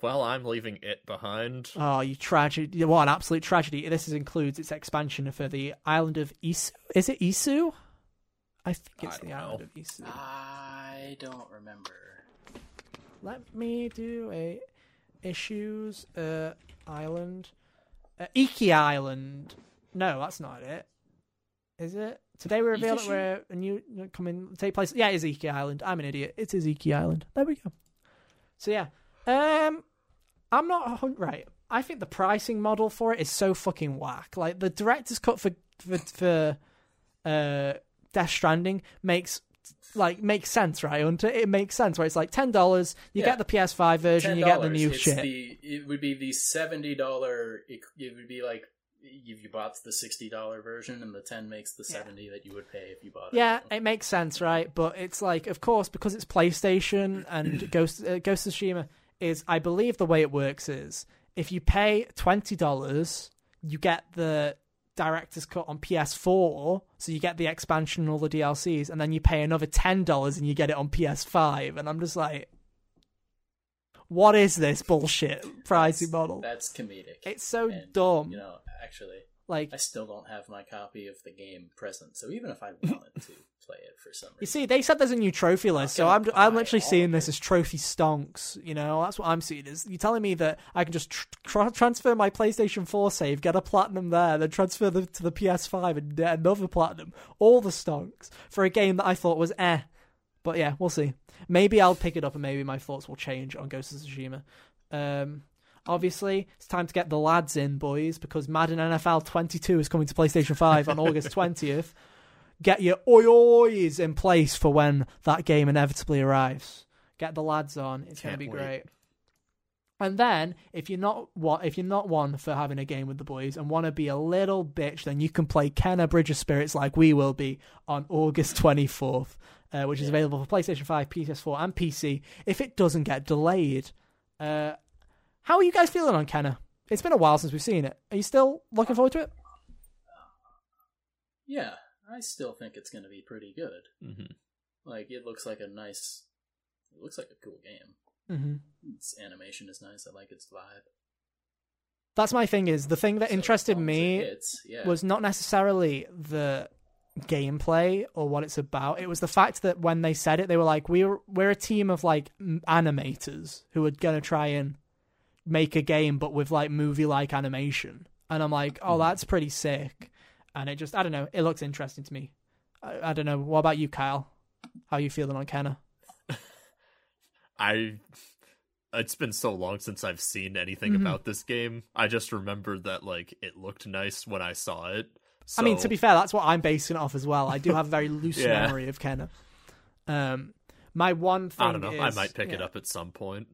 Well, I'm leaving it behind. Oh, you tragedy. What an absolute tragedy. This is, includes its expansion for the island of Isu. Is it Isu? I think it's I the don't island know. of Isu. I don't remember. Let me do a issues uh island. Uh, Iki Island. No, that's not it. Is it? Today we reveal that we're a new coming take place. Yeah, it is Iki Island. I'm an idiot. It is Iki Island. There we go. So yeah, um, I'm not right. I think the pricing model for it is so fucking whack. Like the director's cut for for, for uh Death Stranding makes like makes sense, right? It makes sense where it's like ten dollars. You Yeah. get the PS5 version, you get the new shit. The, it would be the seventy dollar. It, it would be like if you bought the sixty dollar version, and the ten makes the Yeah. seventy that you would pay if you bought it. Yeah, it. it makes sense, right? But it's like, of course, because it's PlayStation and Ghost uh, Ghost of Tsushima is, I believe, the way it works is if you pay twenty dollars, you get the director's cut on PS4, so you get the expansion and all the DLCs, and then you pay another ten dollars and you get it on PS5. And I'm just like, what is this bullshit pricing That's- model? That's comedic. It's so And, dumb. You know, actually, like I still don't have my copy of the game present. So even if I wanted to play it for some reason, You see, they said there's a new trophy list, so I'm I'm literally seeing this as trophy stonks. You know, that's what I'm seeing. Is you telling me that I can just tr- tr- transfer my PlayStation 4 save, get a platinum there, then transfer them to the PS5 and get another platinum, all the stonks for a game that I thought was eh. But yeah, we'll see. Maybe I'll pick it up and maybe my thoughts will change on Ghost of Tsushima. Um, obviously, it's time to get the lads in, boys, because Madden NFL 22 is coming to PlayStation 5 on August 20th get your oi ois in place for when that game inevitably arrives. Get the lads on. It's going to be wait. great. And then, if you're not what if you're not one for having a game with the boys and want to be a little bitch, then you can play Kenna Bridge of Spirits like we will be on August 24th, uh, which is available for PlayStation 5, PS4, and PC. If it doesn't get delayed, uh, how are you guys feeling on Kenna? It's been a while since we've seen it. Are you still looking forward to it? yeah, I still think it's going to be pretty good. hmm Like it looks like a nice, it looks like a cool game. Mm-hmm. Its animation is nice. I like its vibe. That's my thing. Is the thing that So interested as long as me hits, yeah. was not necessarily the gameplay or what it's about. It was the fact that when they said it, they were like, "We're we're a team of like animators who are gonna try and make a game, but with like movie like animation." And I'm like, "Oh, that's pretty sick." And it just, I don't know, it looks interesting to me. I, I don't know. What about you, Kyle? How are you feeling on Kenna? I. It's been so long since I've seen anything Mhm. about this game. I just remember that like it looked nice when I saw it. I mean, to be fair, that's what I'm basing it off as well. I do have a very loose Yeah. memory of Kenna. Um, my one thing I don't know. I might pick it up at some point.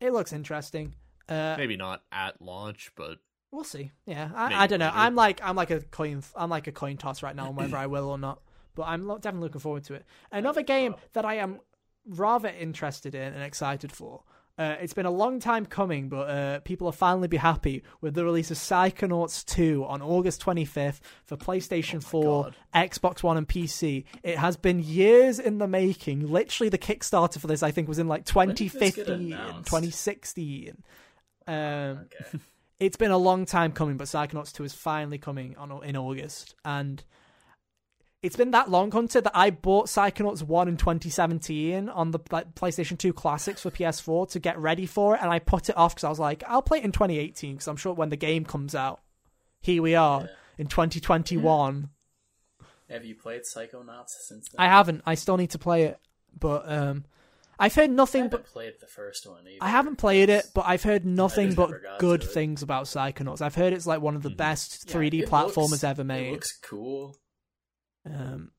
It looks interesting. Uh, Maybe not at launch, but We'll see. Yeah, I, Maybe I don't know. later. I'm like I'm like a coin. I'm like a coin toss right now on whether I will or not. But I'm lo- definitely looking forward to it. Another game that I am rather interested in and excited for. Uh, it's been a long time coming, but uh, people will finally be happy with the release of Psychonauts 2 on August 25th for PlayStation 4, God. Xbox One, and PC. It has been years in the making. Literally, the Kickstarter for this, I think, was in like When did this get 2015, announced? 2016. Um, okay. It's been a long time coming, but Psychonauts 2 is finally coming on in August. And it's been that long, Hunter, that I bought Psychonauts 1 in 2017 on the like, PlayStation 2 Classics for PS4 to get ready for it. And I put it off because I was like, I'll play it in 2018 because I'm sure when the game comes out, here we are Yeah. in 2021. Have you played Psychonauts since then? I haven't. I still need to play it. But um, I've heard I nothing haven't but. played the first one either. I haven't played it, but I've heard nothing but good things about Psychonauts. I've heard it's like one of the Mhm. best 3D it platformers looks- ever It made. looks cool, Um,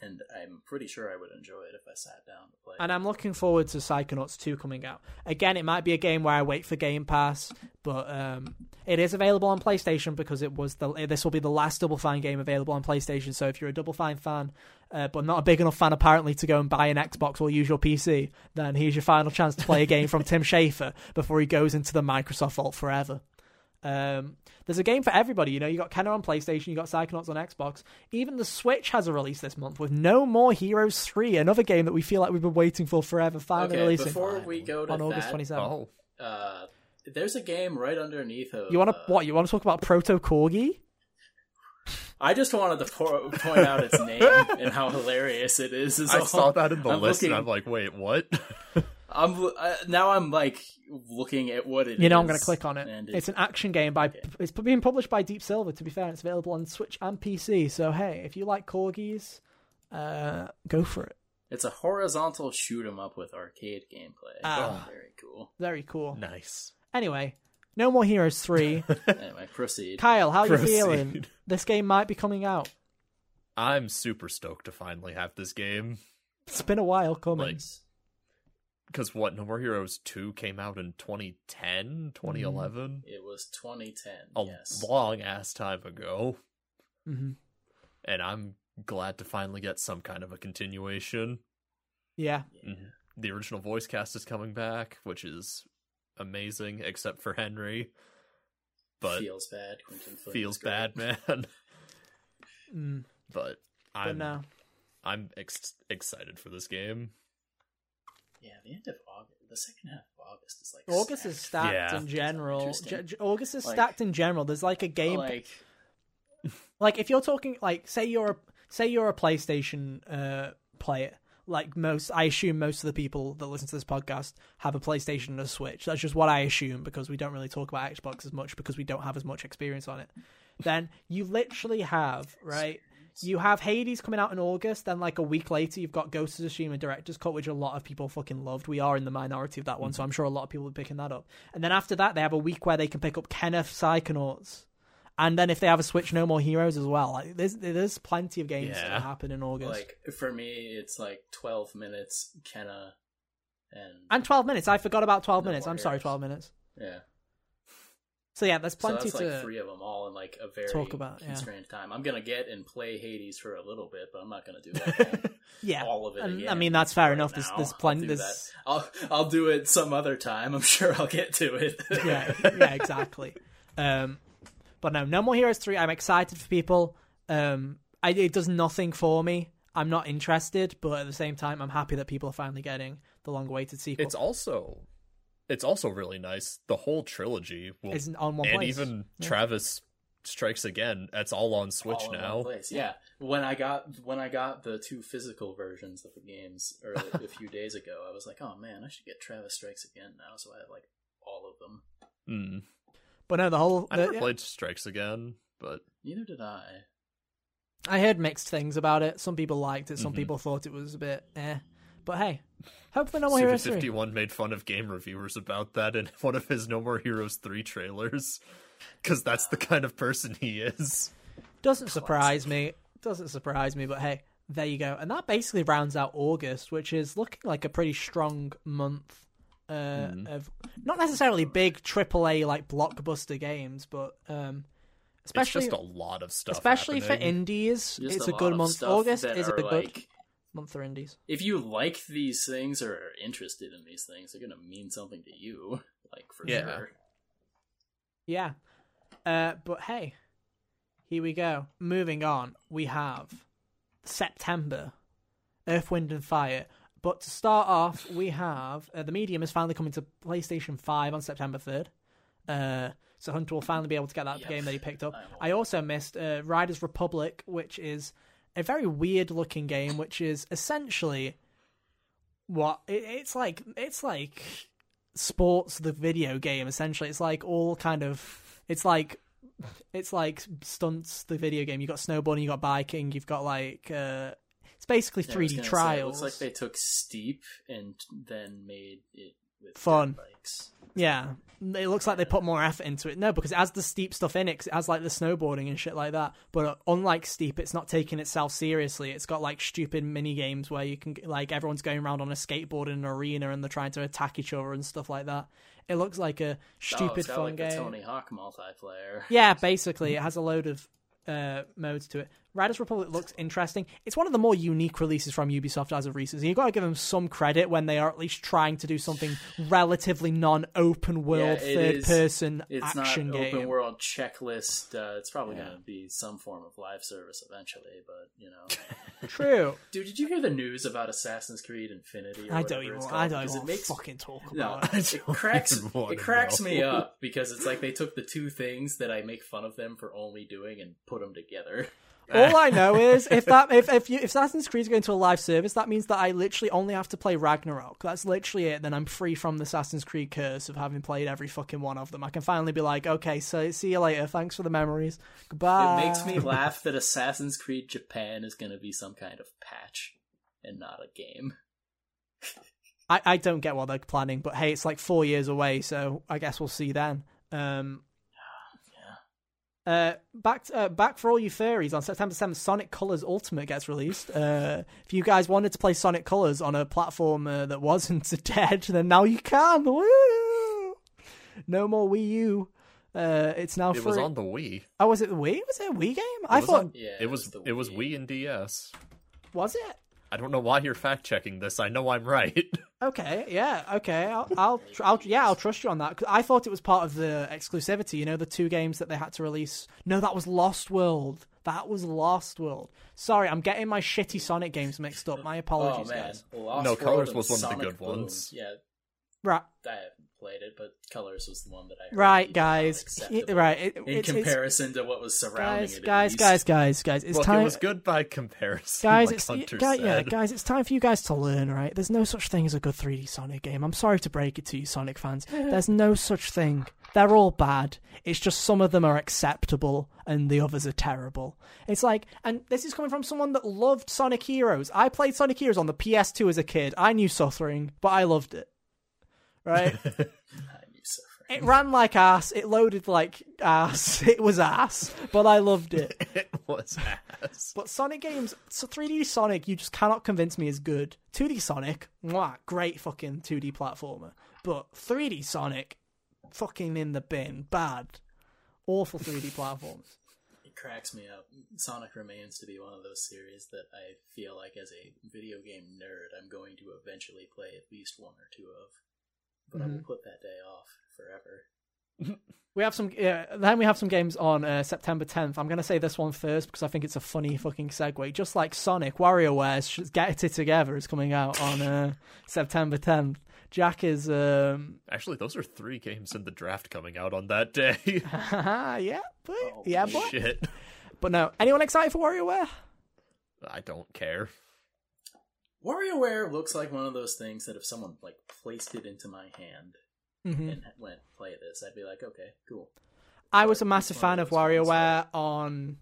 and I'm pretty sure I would enjoy it if I sat down to play. and I'm looking forward to Psychonauts 2 coming out. Again, it might be a game where I wait for Game Pass, but um, it is available on PlayStation because it was the this will be the last Double Fine game available on PlayStation. So if you're a Double Fine fan, uh, but not a big enough fan apparently to go and buy an Xbox or use your PC, then here's your final chance to play a game from Tim Schafer before he goes into the Microsoft vault forever. Um, there's a game for everybody. You know, you got Kenna on PlayStation, you got Psychonauts on Xbox. Even the Switch has a release this month with No More Heroes 3, another game that we feel like we've been waiting for forever, finally Okay, releasing before we go to on August 27th. Oh, uh, there's a game right underneath of. You want to uh, what? You want to talk about Proto Corgi? I just wanted to po- point out its name and how hilarious it is. is I all. saw that in the I'm list, looking- and I'm like, wait, what? I'm uh, now I'm like looking at what it is. You know, I'm going to click on it. and It's an action game by. It's being published by Deep Silver. To be fair, it's available on Switch and PC. So hey, if you like corgis, uh, go for it. It's a horizontal shoot 'em up with arcade gameplay. Ah. Very cool. Very cool. nice. Anyway, No More Heroes three. Anyway, proceed. Kyle, how you feeling? This game might be coming out. I'm super stoked to finally have this game. It's been a while coming. Like, because what No More Heroes 2 came out in 2010, 2011? It was 2010. A yes. long ass time ago. hmm And I'm glad to finally get some kind of a continuation. Yeah. Mhm. The original voice cast is coming back, which is amazing, except for Henry. But feels bad. Quentin feels bad, man. Mm, but but I'm no. I'm ex- excited for this game. Yeah, the end of August, the second half of August is like August is stacked Yeah. in general. Interesting. J- J- August is Like- stacked in general. There's like a game Like, like if you're talking like say you're a say you're a PlayStation uh player like most I assume most of the people that listen to this podcast have a PlayStation and a Switch. That's just what I assume because we don't really talk about Xbox as much because we don't have as much experience on it. then you literally have, right? You have Hades coming out in August, then like a week later you've got Ghost of Tsushima Director's Cut, which a lot of people fucking loved. We are in the minority of that one, so mm. I'm sure a lot of people are picking that up. And then after that they have a week where they can pick up Kenneth Psychonauts. And then if they have a Switch, no more heroes as well. Like there's there's plenty of games that Yeah. will happen in August. like for me, it's like 12 minutes. Kenna and and 12 minutes. I forgot about 12 No minutes. I'm sorry, 12 minutes. yeah. So yeah, there's So plenty that's to. like three of them all in like a very talk about, yeah. constrained time. I'm gonna get and play Hades for a little bit, but I'm not gonna do that yeah, all of it. and, again I mean that's fair right enough. There's now. there's I'll plenty. do There's. I'll I'll do it some other time. I'm sure I'll get to it. yeah, yeah, exactly. Um, but no, no more Heroes three. I'm excited for people. Um, I, it does nothing for me. I'm not interested, but at the same time, I'm happy that people are finally getting the long-awaited sequel. It's also it's also really nice. The whole trilogy will It's on one and place. even Yeah. Travis Strikes Again, that's all on Switch All in one now. place. Yeah, when I got when I got the two physical versions of the games early, a few days ago, I was like, oh man, I should get Travis Strikes Again now, so I have like all of them. Mm. but no, the whole. I the- never yeah. played Strikes Again, but Neither did I. I heard mixed things about it. Some people liked it. Some Mhm. people thought it was a bit eh. But hey, hopefully no more Heroes three. Suda51 made fun of game reviewers about that in one of his No More Heroes 3 trailers. Because that's the kind of person he is. Doesn't surprise me. Doesn't surprise me. But hey, there you go. And that basically rounds out August, which is looking like a pretty strong month. Uh, Mhm. of not necessarily big AAA like blockbuster games, but um, especially it's just a lot of stuff. especially for indies, Just it's a a, good month. August is a are, good like, month for indies. If you like these things or are interested in these things, they're gonna mean something to you, like for Yeah. sure. Yeah. Uh, but hey, here we go. Moving on, we have September, Earth, Wind, and Fire. But to start off, we have uh, the medium is finally coming to PlayStation Five on September third. Uh, so Hunter will finally be able to get that Yep. game that he picked up. I. I also missed uh, Riders Republic, which is a very weird looking game, which is essentially what it, it's like. It's like sports the video game. Essentially, it's like all kind of. It's like it's like stunts the video game. You got snowboarding, you got biking, you've got like uh, it's basically was 3D gonna say, trials. it looks like they took Steep and then made it with Fun. bikes. Yeah, it looks like they put more effort into it. No, because it has the steep stuff in it. 'cause it has like the snowboarding and shit like that. But uh, unlike steep, it's not taking itself seriously. It's got like stupid mini games where you can like everyone's going around on a skateboard in an arena and they're trying to attack each other and stuff like that. It looks like a Oh, stupid it's fun like game. Tony Hawk multiplayer. Yeah, basically, it has a load of uh, modes to it. Riders Republic looks interesting. It's one of the more unique releases from Ubisoft as of recent. You've got to give them some credit when they are at least trying to do something relatively non-open world, Yeah, it is- third-person It's action not game. open world checklist. Uh, it's probably Yeah. going to be some form of live service eventually, but you know. True. Dude, did you hear the news about Assassin's Creed Infinity? Or I don't even. it's I don't even it makes fucking talk no, about I it. it cracks it cracks me up because it's like they took the two things that I make fun of them for only doing and put them together. All I know is if that if if, you, if Assassin's Creed is going to a live service, that means that I literally only have to play Ragnarok. That's literally it. Then I'm free from the Assassin's Creed curse of having played every fucking one of them. I can finally be like, okay, so see you later. Thanks for the memories. Goodbye. It makes me laugh that Assassin's Creed Japan is going to be some kind of patch and not a game. I, I don't get what they're planning, but hey, it's like four years away, so I guess we'll see then. Um, uh, back uh, back for all you furries on September seventh, Sonic Colors Ultimate gets released. Uh, if you guys wanted to play Sonic Colors on a platform uh, that wasn't dead, then now you can. Woo! No more Wii U. Uh, it's now It free. was on the Wii. oh, was it the Wii? Was it a Wii game? I thought on- Yeah, It was the it was Wii and DS. was it? I don't know why you're fact checking this. I know I'm right. Okay, yeah, okay. I'll, I'll, tr- I'll, yeah, I'll trust you on that. 'Cause I thought it was part of the exclusivity. You know, the two games that they had to release. No, that was Lost World. That was Lost World. Sorry, I'm getting my shitty Sonic games mixed up. My Oh apologies, man, guys. Lost No, World Colors and was one of the good Boom. ones. Yeah, Right, I haven't played it, but Colors was the one that I heard right, guys. acceptable Right, it, in it's, it's, comparison to what was surrounding guys, it. guys, guys, guys, guys. It's Look, time. it was good by comparison. Guys, like it's Hunter guy, yeah, guys. It's time for you guys to learn, right? There's no such thing as a good 3D Sonic game. I'm sorry to break it to you, Sonic fans. There's no such thing. They're all bad. It's just some of them are acceptable and the others are terrible. It's like, and this is coming from someone that loved Sonic Heroes. I played Sonic Heroes on the PS2 as a kid. I knew suffering, but I loved it. Right? I knew suffering. it ran like ass. It loaded like ass. It was ass, but I loved it. it was ass. But Sonic games, so 3D Sonic, you just cannot convince me is good. 2D Sonic, mwah, great fucking 2D platformer. But 3D Sonic, fucking in the bin, bad. Awful 3D platforms. It cracks me up. Sonic remains to be one of those series that I feel like, as a video game nerd, I'm going to eventually play at least one or two of. But I will Mm-hmm. put that day off forever. We have some, yeah, then we have some games on uh, September 10th. I'm going to say this one first because I think it's a funny fucking segue. Just like Sonic, WarioWare, sh- Get It Together is coming out on uh, September 10th. Jack is, um, Actually, those are three games in the draft coming out on that day. yeah, but, Oh, yeah, but, Shit. but no. Anyone excited for WarioWare? I don't care. WarioWare looks like one of those things that if someone like placed it into my hand Mm-hmm. and went play this, I'd be like, okay, cool. I was a massive fan of of those ones WarioWare on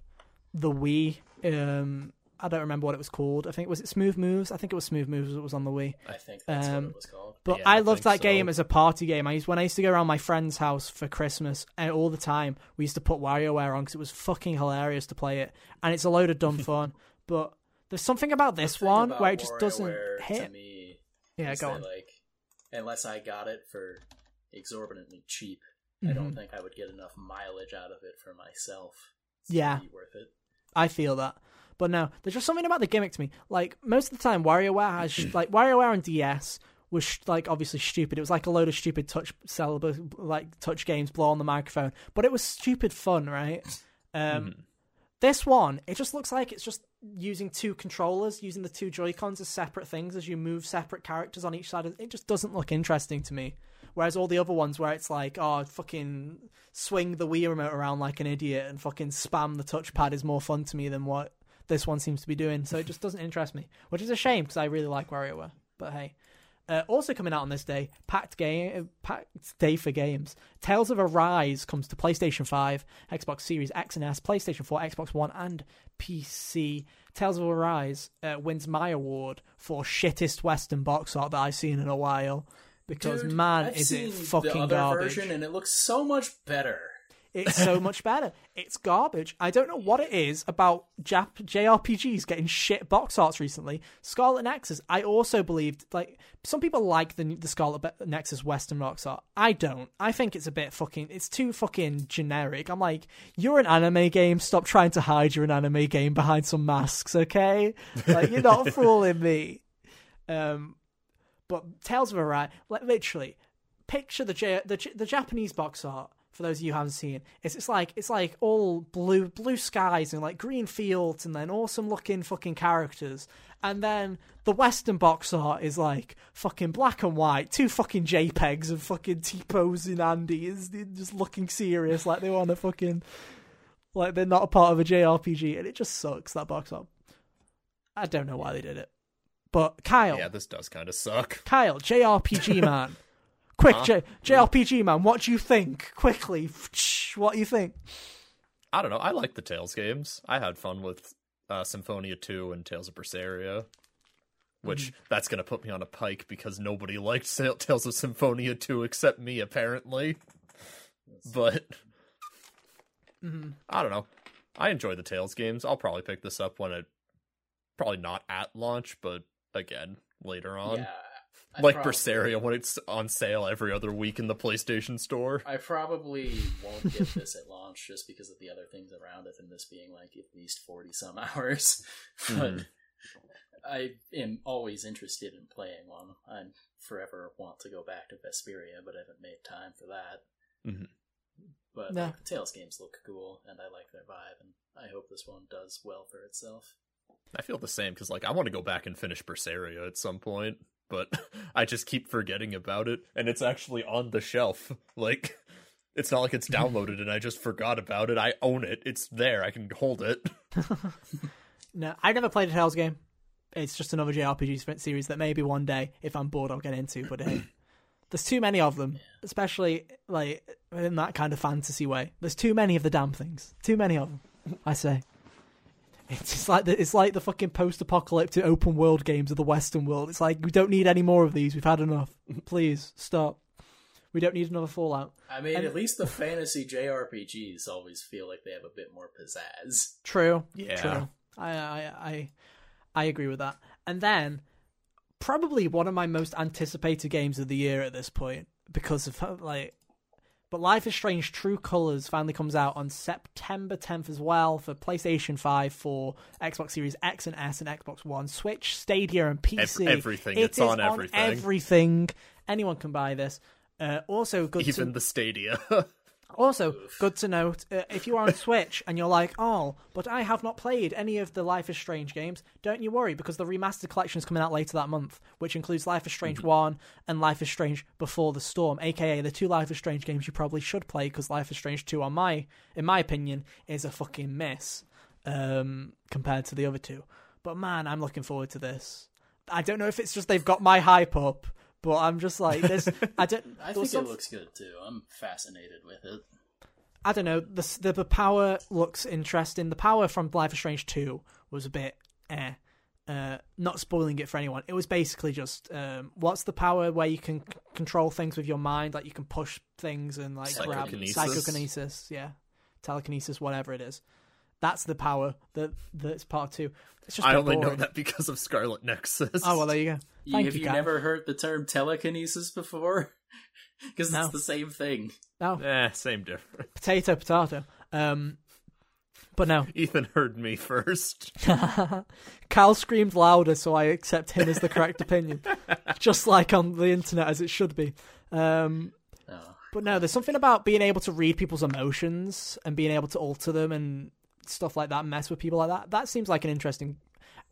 the Wii. Um, I don't remember what it was called. I think was it Smooth Moves. I think it was Smooth Moves. It was on the Wii. I think that's Um, what it was called. But Yeah, I I loved think that game as a party game. I used when I used to go around my friend's house for Christmas, and all the time we used to put WarioWare on because it was fucking hilarious to play it, and it's a load of dumb fun. But there's something about this The thing one about where it just doesn't hit. me, Yeah, go on. Like, unless I got it for exorbitantly cheap, I don't Mhm. think I would get enough mileage out of it for myself. Yeah. to be worth it. I feel that. But no, there's just something about the gimmick to me. Like most of the time, WarioWare has like WarioWare and DS was sh- like obviously stupid. It was like a load of stupid touch celeb- like touch games, blow on the microphone, but it was stupid fun, right? Um, Mhm. This one, it just looks like it's just using two controllers, using the two Joy Cons as separate things as you move separate characters on each side. It just doesn't look interesting to me. Whereas all the other ones, where it's like, oh, fucking swing the Wii remote around like an idiot and fucking spam the touchpad, is more fun to me than what this one seems to be doing. So it just doesn't interest me, which is a shame because I really like WarioWare. But hey. Uh, also coming out on this day, packed game, packed day for games. Tales of Arise comes to PlayStation 5, Xbox Series X and S, PlayStation 4, Xbox One, and PC. Tales of Arise uh, wins my award for shittest Western box art that I've seen in a while. Because Dude, man, I've is it fucking the other garbage. version, and it looks so much better. It's so much better. It's garbage. I don't know what it is about Jap- JRPGs getting shit box arts recently. Scarlet Nexus, I also believed like some people like the the Scarlet Nexus Western box art. I don't. I think it's a bit fucking. It's too fucking generic. I'm like, you're an anime game. Stop trying to hide you're an anime game behind some masks, okay? Like you're not fooling me. Um, but Tales of Arise, like literally, picture the J- the the Japanese box art for those of you who haven't seen it's it's like it's like all blue blue skies and like green fields and then awesome looking fucking characters. And then the western box art is like fucking black and white two fucking jpegs of fucking t-pose and andy is just looking serious like they want to fucking like they're not a part of a jrpg and it just sucks that box art. I don't know why they did it but kyle. Yeah, this does kind of suck. kyle jrpg man Quick, Huh? J- JRPG man, what do you think? Quickly, what do you think? I don't know. I like the Tales games. I had fun with uh, Symphonia 2 and Tales of Berseria. Which Mm-hmm. that's gonna put me on a pike because nobody liked Sa- Tales of Symphonia 2 except me, apparently. But Mm-hmm. I don't know. I enjoy the Tales games. I'll probably pick this up when it probably not at launch, but again later on. yeah, I like probably- Berseria when it's on sale every other week in the PlayStation Store. I probably won't get this at launch just because of the other things around it, and this being like at least forty some hours. but Mhm. I am always interested in playing one. I forever want to go back to Vesperia, but I haven't made time for that. Mhm. But No. like, the Tales games look cool, and I like their vibe, and I hope this one does well for itself. I feel the same because like I want to go back and finish Berseria at some point, but I just keep forgetting about it, and it's actually on the shelf. Like, it's not like it's downloaded and I just forgot about it. I own it. It's there. I can hold it. No, I never played a Tales game. It's just another JRPG series that maybe one day, if I'm bored, I'll get into. But hey, there's too many of them, especially like in that kind of fantasy way. There's too many of the damn things. Too many of them. I say. It's just like the, it's like the fucking post-apocalyptic open world games of the Western world. It's like we don't need any more of these. We've had enough. Please stop. We don't need another Fallout. I mean, And- at least the fantasy JRPGs always feel like they have a bit more pizzazz. True. Yeah. True. I, I I I agree with that. And then probably one of my most anticipated games of the year at this point because of like but Life is Strange True Colors finally comes out on September 10th as well for PlayStation 5 for Xbox Series X and S and Xbox One, Switch, Stadia and PC. Ev- everything. It It's on everything. everything. Anyone can buy this. Uh, also good to Even the Stadia. also, good to note uh, if you are on Switch and you're like, oh, but I have not played any of the Life is Strange games, don't you worry because the remastered collection is coming out later that month, which includes Life is Strange 1 and Life is Strange Before the Storm, aka the two Life is Strange games you probably should play because Life is Strange 2, on my, in my opinion, is a fucking miss um, compared to the other two. But man, I'm looking forward to this. I don't know if it's just they've got my hype up, but I'm just like, there's, I don't. I think it some- looks good too. I'm fascinated with it. I don't know. The, the the power looks interesting. The power from Life is Strange Two was a bit eh. Uh, not spoiling it for anyone. It was basically just um, what's the power where you can c- control things with your mind, like you can push things and like grab Psychokinesis. psychokinesis, yeah, telekinesis, whatever it is. That's the power that that's part two. It's just a I bit only know that because of Scarlet Nexus. Oh well, there you go. Thank have you, you, never heard the term telekinesis before? Because No. it's the same thing. No, Eh, same difference. potato, potato. Um, but no, Ethan heard me first. Cal screamed louder, so I accept him as the correct opinion, just like on the internet as it should be. Um, Oh. but no, there's something about being able to read people's emotions and being able to alter them and stuff like that, mess with people like that. That seems like an interesting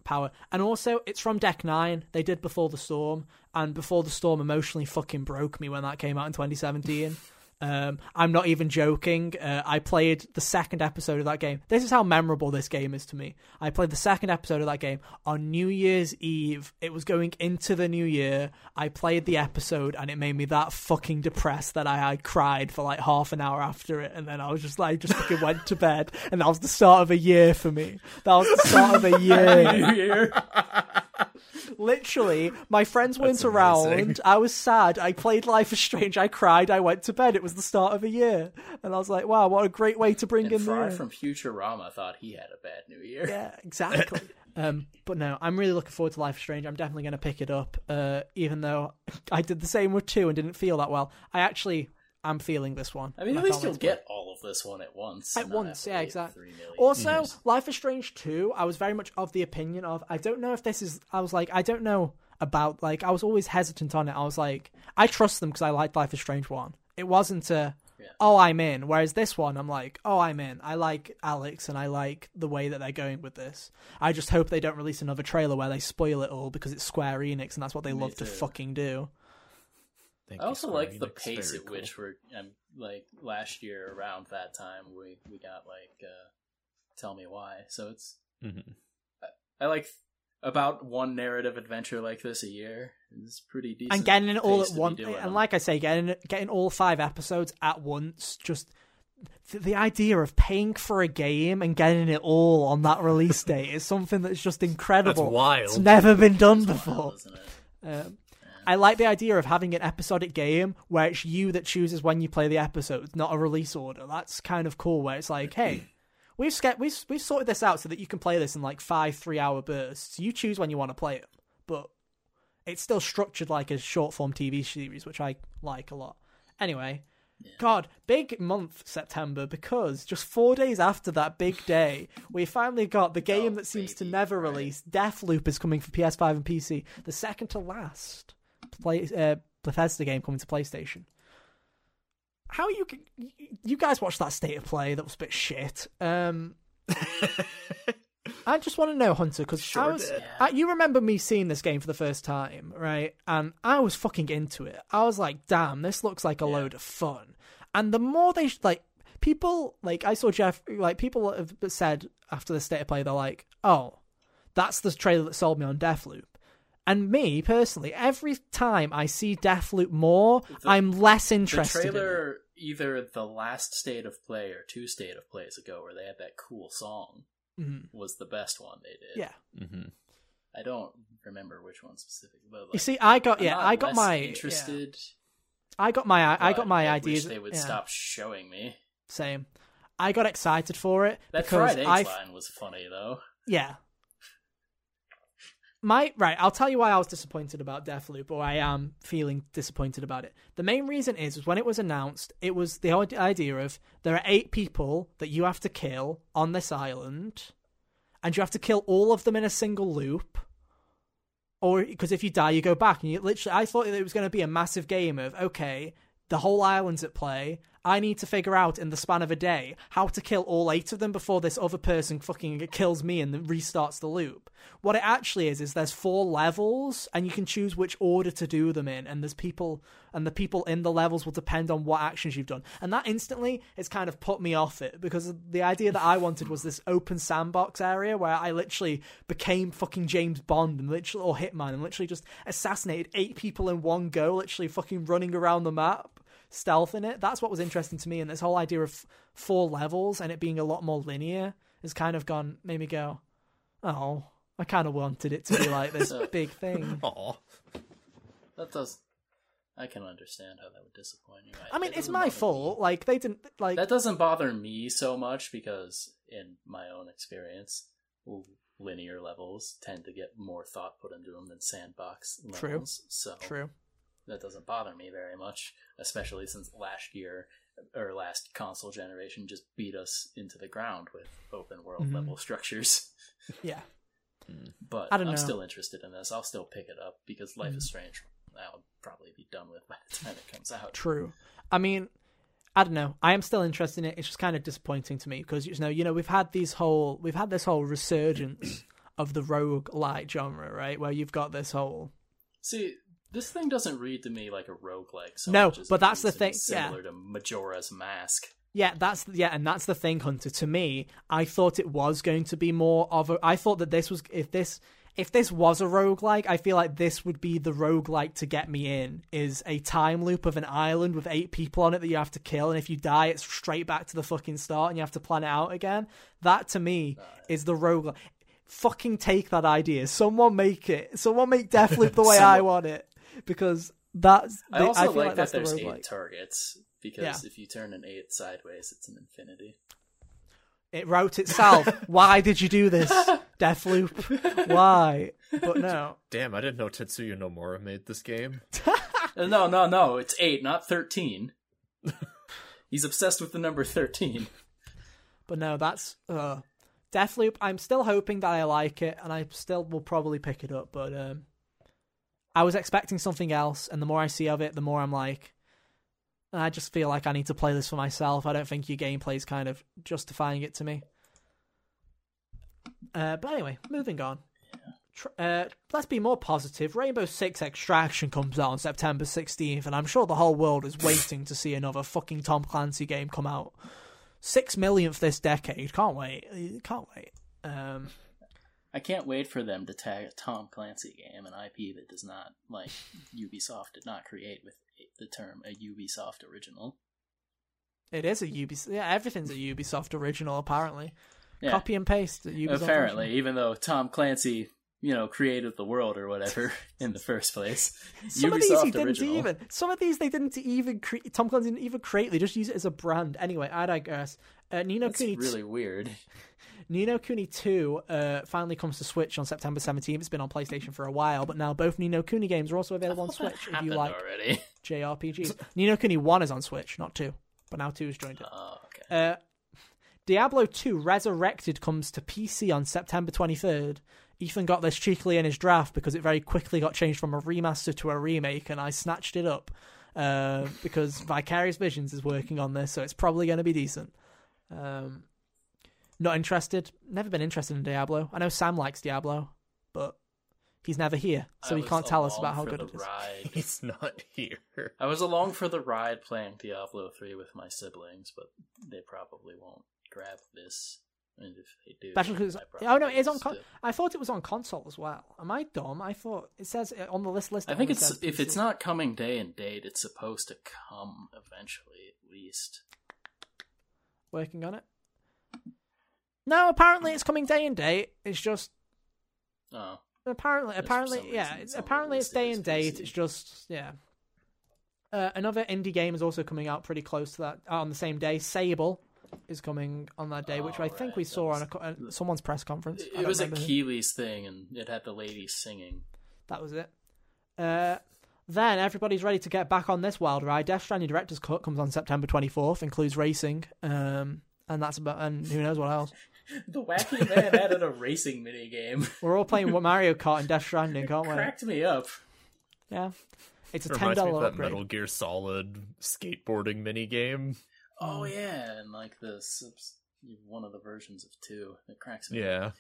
power. And also, it's from Deck Nine. They did Before the Storm, and Before the Storm emotionally fucking broke me when that came out in 2017. Um, I'm not even joking. Uh, I played the second episode of that game. This is how memorable this game is to me. I played the second episode of that game on New Year's Eve. It was going into the new year. I played the episode and it made me that fucking depressed that I, I cried for like half an hour after it. And then I was just like, just fucking went to bed. And that was the start of a year for me. That was the start of a year. New Year. Literally, my friends weren't That's around. I was sad. I played Life is Strange. I cried. I went to bed. It was the start of a year, and I was like, "Wow, what a great way to bring And in the Fry year." from Futurama thought he had a bad New Year. Yeah, exactly. um, but no, I'm really looking forward to Life is Strange. I'm definitely going to pick it up, uh, even though I did the same with two and didn't feel that well. I actually am feeling this one. I mean, at least you'll wait to play get all of this one at once. At once, yeah, exactly. three million Also, years. Life is Strange 2, I was very much of the opinion of I don't know if this is I was like I don't know about like I was always hesitant on it. I was like I trust them because I liked Life is Strange 1. It wasn't a Yeah. oh I'm in, whereas this one I'm like oh I'm in. I like Alex and I like the way that they're going with this. I just hope they don't release another trailer where they spoil it all because it's Square Enix and that's what they Me love to fucking do. Thank I also like the pace Very at cool. which we're um, like last year around that time we we got like uh tell me why. So it's Mhm. I like about one narrative adventure like this a year. It's pretty decent. and getting it all at to once. And them. like I say, getting getting all five episodes at once, just th- the idea of paying for a game and getting it all on that release date is something that's just That's incredible. It's never been done It's before. wild, isn't it? Um, I like the idea of having an episodic game where it's you that chooses when you play the episodes, not a release order. That's kind of cool. Where it's like, hey, we've ske- we've we've sorted this out so that you can play this in like five three hour bursts. You choose when you want to play it, but it's still structured like a short form TV series, which I like a lot. Anyway, God, big month September because just four days after that big day, we finally got the game Oh, that seems to baby, never right. release. Deathloop is coming for PS5 and PC. The second to last play uh, Bethesda game coming to PlayStation. How you you guys watched that state of play? That was a bit shit. Um, I just want to know, Hunter, because I Sure was. I, you remember me seeing this game for the first time, right? And I was fucking into it. I was like, "Damn, this looks like a Yeah. load of fun." And the more they like, people like I saw Jeff, like people have said after the state of play, they're like, "Oh, that's the trailer that sold me on Deathloop." And me personally, every time I see Deathloop more, The- I'm less The interested. in it. trailer, either the last state of play or two state of plays ago, where they had that cool song, Mhm. was the best one they did. Yeah. Mhm. I don't remember which one specifically, but like, You see, I got I'm yeah, I got less my yeah. interested. I got my I got my I ideas. Wish they would yeah, stop showing me. Same. I got excited for it That because fried eggs I line was funny though. yeah. My right, I'll tell you why I was disappointed about Deathloop, or I am feeling disappointed about it. The main reason is, is when it was announced, it was the idea of there are eight people that you have to kill on this island, and you have to kill all of them in a single loop. Or because if you die, you go back, and you literally. I thought it was going to be a massive game of okay, the whole island's at play. I need to figure out in the span of a day how to kill all eight of them before this other person fucking kills me and restarts the loop. What it actually is is there's four levels and you can choose which order to do them in and there's people and the people in the levels will depend on what actions you've done. And that instantly has kind of put me off it because the idea that I wanted was this open sandbox area where I literally became fucking James Bond and literally or Hitman and literally just assassinated eight people in one go, literally fucking running around the map stealth in it. That's what was interesting to me, and this whole idea of four levels and it being a lot more linear has kind of gone made me go, oh, I kind of wanted it to be like this big thing. Aw. That does. I can understand how that would disappoint you. I mean, it's my fault. me. Like they didn't like. That doesn't bother me so much because, in my own experience, linear levels tend to get more thought put into them than sandbox True. levels. So True. That doesn't bother me very much, especially since last year or last console generation just beat us into the ground with open world Mhm. level structures. Yeah. But I don't I'm know. still interested in this. I'll still pick it up because Life Mm. is Strange I'll probably be done with by the time it comes out. True. I mean, I don't know. I am still interested in it. It's just kind of disappointing to me because you know, you know, we've had these whole, we've had this whole resurgence of the roguelite genre, right? Where you've got this whole See, this thing doesn't read to me like a roguelike so No, but that's the thing, yeah. Similar to Majora's Mask. Yeah, that's yeah, and that's the thing, Hunter. To me, I thought it was going to be more of a. I thought that this was if this if this was a roguelike, I feel like this would be the roguelike to get me in. Is a time loop of an island with eight people on it that you have to kill, and if you die, it's straight back to the fucking start, and you have to plan it out again. That to me is the roguelike. fucking take that idea. Someone make it. Someone make Deathloop the way I want it because that's. The, I also feel like, like that the there's roguelike. eight targets because Yeah. if you turn an eight sideways, it's an infinity. It wrote itself. Why did you do this, Deathloop? Why? But no. Damn, I didn't know Tetsuya Nomura made this game. Uh, No, no, no. It's eight, not thirteen. He's obsessed with the number thirteen. But no, that's uh Deathloop. I'm still hoping that I like it, and I still will probably pick it up. But um, I was expecting something else, and the more I see of it, the more I'm like, I just feel like I need to play this for myself. I don't think your gameplay is kind of justifying it to me. Uh, but anyway, moving on. Uh, let's be more positive. Rainbow Six Extraction comes out on September 16th, and I'm sure the whole world is waiting to see another fucking Tom Clancy game come out. Six millionth this decade. Can't wait. Can't wait. Um, I can't wait for them to tag a Tom Clancy game, an IP that does not like Ubisoft did not create with the term a Ubisoft original. it is a Ubisoft. Yeah, everything's a Ubisoft original. Apparently, Yeah, copy and paste. Ubisoft apparently, original. even though Tom Clancy, you know, created the world or whatever in the first place, Some of these he didn't original. even. Some of these they didn't even create. Tom Clancy didn't even create. They just use it as a brand. Anyway, I digress. Uh, Nino That's Kuni. really weird. Ni no Kuni 2 uh, finally comes to Switch on September 17th. It's been on PlayStation for a while, but now both Ni no Kuni games are also available on Switch if you like already. JRPGs. Ni no Kuni 1 is on Switch, not 2, but now 2 has joined it. Oh, okay. Uh, Diablo 2 Resurrected comes to PC on September 23rd. Ethan got this cheekily in his draft because it very quickly got changed from a remaster to a remake, and I snatched it up uh, because Vicarious Visions is working on this, so it's probably going to be decent. Um, not interested. Never been interested in Diablo. I know Sam likes Diablo, but he's never here, so I he can't tell us about how good it is. Ride. He's not here. I was along for the ride playing Diablo 3 with my siblings, but they probably won't grab this. And if they do, Especially because I oh no, it's on. Con- I thought it was on console as well. Am I dumb? I thought it says on the list. List. I think it's says if PC. it's not coming day and date, it's supposed to come eventually at least. working on it. No, apparently it's coming day and date. It's just Oh, apparently, apparently, yeah. It's, apparently it's day and date. It's just yeah. Uh, another indie game is also coming out pretty close to that on the same day. Sable is coming on that day, which I Oh, think we saw was- on a, uh, someone's press conference. I it was a who. Keighley's thing, and it had the ladies singing. That was it. Uh, then everybody's ready to get back on this wild ride. Death Stranding Director's Cut comes on September 24th, includes racing, um, and that's about, and who knows what else. The wacky man added a racing mini game. We're all playing what Mario Kart and Death Stranding, can't we? Cracked me up. Yeah, it's a It ten dollar me that upgrade. Metal Gear Solid skateboarding mini game. Oh yeah, and like the subs- one of the versions of two. It cracks me. up. Yeah.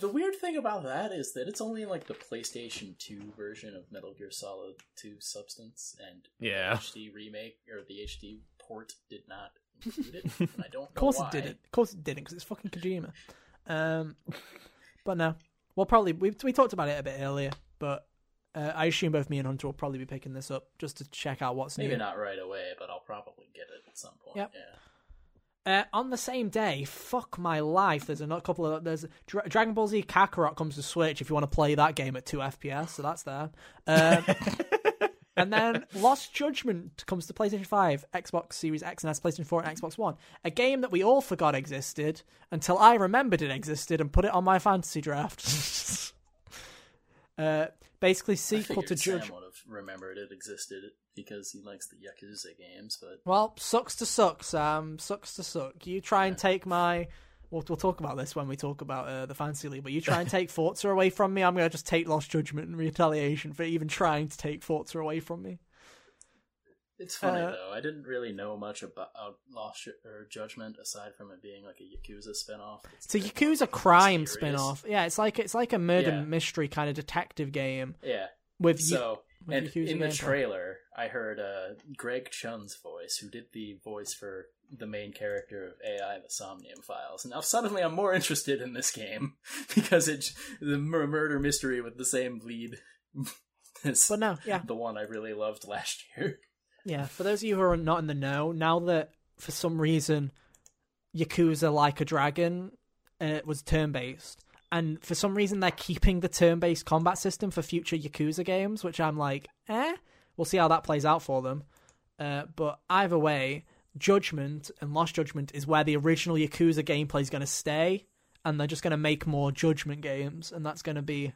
The weird thing about that is that it's only like the PlayStation 2 version of Metal Gear Solid 2 Substance, and Yeah. the HD remake or the HD port did not include it. I don't know Of course why. it didn't. Of course it didn't, because it's fucking Kojima. Um, but no, we'll probably we we talked about it a bit earlier, but uh, I assume both me and Hunter will probably be picking this up just to check out what's Maybe new. Maybe not right away, but I'll probably get it at some point. Yep. Yeah. Uh, on the same day, fuck my life. There's a couple of there's Dra- Dragon Ball Z Kakarot comes to Switch if you want to play that game at two FPS, so that's there. Um, and then Lost Judgment comes to PlayStation Five, Xbox Series X and S, PlayStation Four, and Xbox One. A game that we all forgot existed until I remembered it existed and put it on my fantasy draft. uh, basically, I sequel to figured Sam Judge. would have remembered it existed because he likes the Yakuza games, but Well, sucks to suck, Sam. Sucks to suck. You try and take my. We'll, we'll talk about this when we talk about uh, the fantasy league. But you try and take Forza away from me, I'm going to just take Lost Judgment in retaliation for even trying to take Forza away from me. it's funny Uh, though. I didn't really know much about Lost or Judgment aside from it being like a Yakuza spinoff. It's a Yakuza more crime mysterious. spin-off. Yeah, it's like it's like a murder Yeah. mystery kind of detective game Yeah. with. So, with and Yakuza in the trailer, I heard uh, Greg Chun's voice, who did the voice for the main character of AI: The Somnium Files. Now, suddenly, I'm more interested in this game because it's the murder mystery with the same lead as But no, yeah, the one I really loved last year. yeah. For those of you who are not in the know, now that for some reason Yakuza Like a Dragon uh, was turn based, and for some reason they're keeping the turn based combat system for future Yakuza games, which I'm like, eh. We'll see how that plays out for them. Uh, but either way, Judgment and Lost Judgment is where the original Yakuza gameplay is going to stay, and they're just going to make more Judgment games, and that's going to be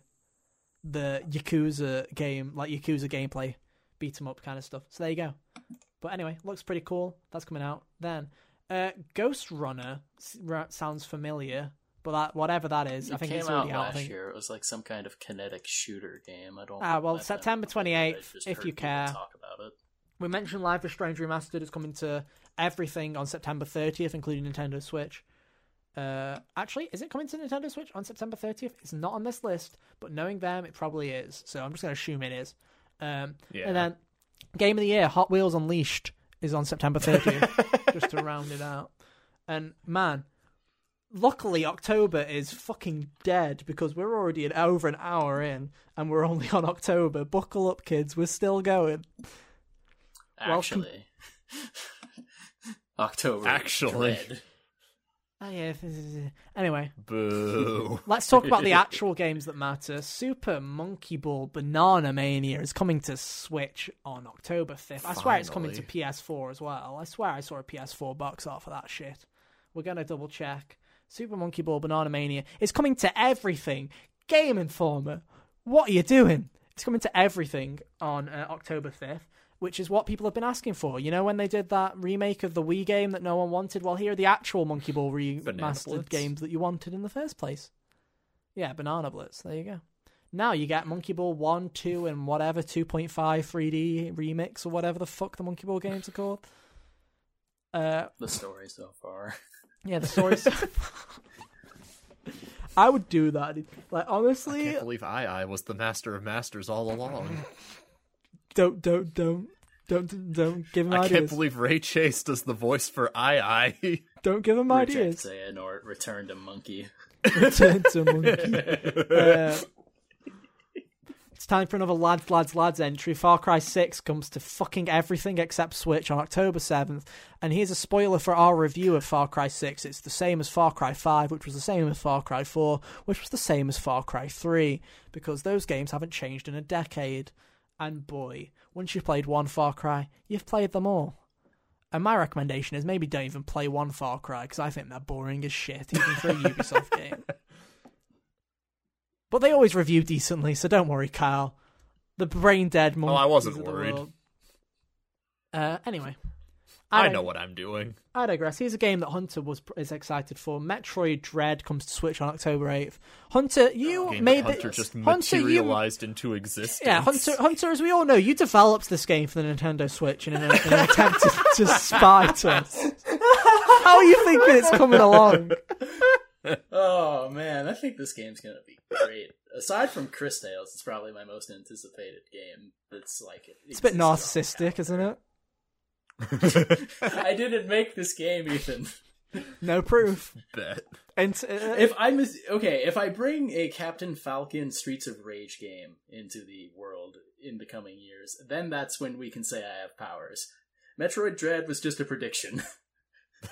the Yakuza game, like Yakuza gameplay, beat 'em up kind of stuff. So there you go. But anyway, looks pretty cool. That's coming out then. Uh, Ghostrunner sounds familiar, but that whatever that is, It I think came it's already out out. Last year. It was like some kind of kinetic shooter game. I don't. Ah, well, September 28th, if heard you care. Talk about it. We mentioned Life is Strange Remastered is coming to everything on September 30th, including Nintendo Switch. Uh, actually, is it coming to Nintendo Switch on September 30th? It's not on this list, but knowing them, it probably is. So I'm just going to assume it is. Um, Yeah. And then Game of the Year, Hot Wheels Unleashed, is on September 30th, just to round it out. And man, luckily October is fucking dead because we're already an over an hour in, and we're only on October. Buckle up, kids, we're still going. Welcome- Actually, October. Actually. Dread. Oh yeah. Anyway, Boo. let's talk about the actual games that matter. Super Monkey Ball Banana Mania is coming to Switch on October 5th. I swear it's coming to PS4 as well. I swear I saw a PS4 box art for that shit. We're going to double check. Super Monkey Ball Banana Mania is coming to everything. Game Informer, what are you doing? It's coming to everything on uh, October 5th, which is what people have been asking for. You know, when they did that remake of the Wii game that no one wanted? Well, here are the actual Monkey Ball remastered games that you wanted in the first place. Yeah, Banana Blitz. There you go. Now you get Monkey Ball 1, 2, and whatever 2.5 3D remix or whatever the fuck the Monkey Ball games are called. Uh, The story so far. yeah, the story's. I would do that. Like honestly, I can't believe I I was the master of masters all along. Don't don't don't don't don't give him ideas. I can't believe Ray Chase does the voice for I I. Don't give him Reject ideas. Xehanort, return to monkey. Return to monkey. Uh, it's time for another lads, lads, lads entry. Far Cry 6 comes to fucking everything except Switch on October 7th. And here's a spoiler for our review of Far Cry 6. It's the same as Far Cry 5, which was the same as Far Cry 4, which was the same as Far Cry 3, because those games haven't changed in a decade. And boy, once you've played one Far Cry, you've played them all. And my recommendation is maybe don't even play one Far Cry, because I think they're boring as shit, even for a Ubisoft game. But they always review decently, so don't worry, Kyle. The brain dead Oh, I wasn't worried. Uh, anyway, I dig- know what I'm doing. I digress. Here's a game that Hunter was is excited for. Metroid Dread comes to Switch on October eighth. Hunter, you Game made that Hunter the, just Hunter, you- materialized into existence. yeah, Hunter, Hunter, as we all know, you developed this game for the Nintendo Switch in an, in an attempt to, to spite us. How are you thinking it's coming along? Oh man, I think this game's gonna be great. Aside from Cris Tales, it's probably my most anticipated game. That's like It's a bit narcissistic, isn't it? I didn't make this game, Ethan. No proof. Bet. And uh, If I mis- okay, if I bring a Captain Falcon Streets of Rage game into the world in the coming years, then that's when we can say I have powers. Metroid Dread was just a prediction.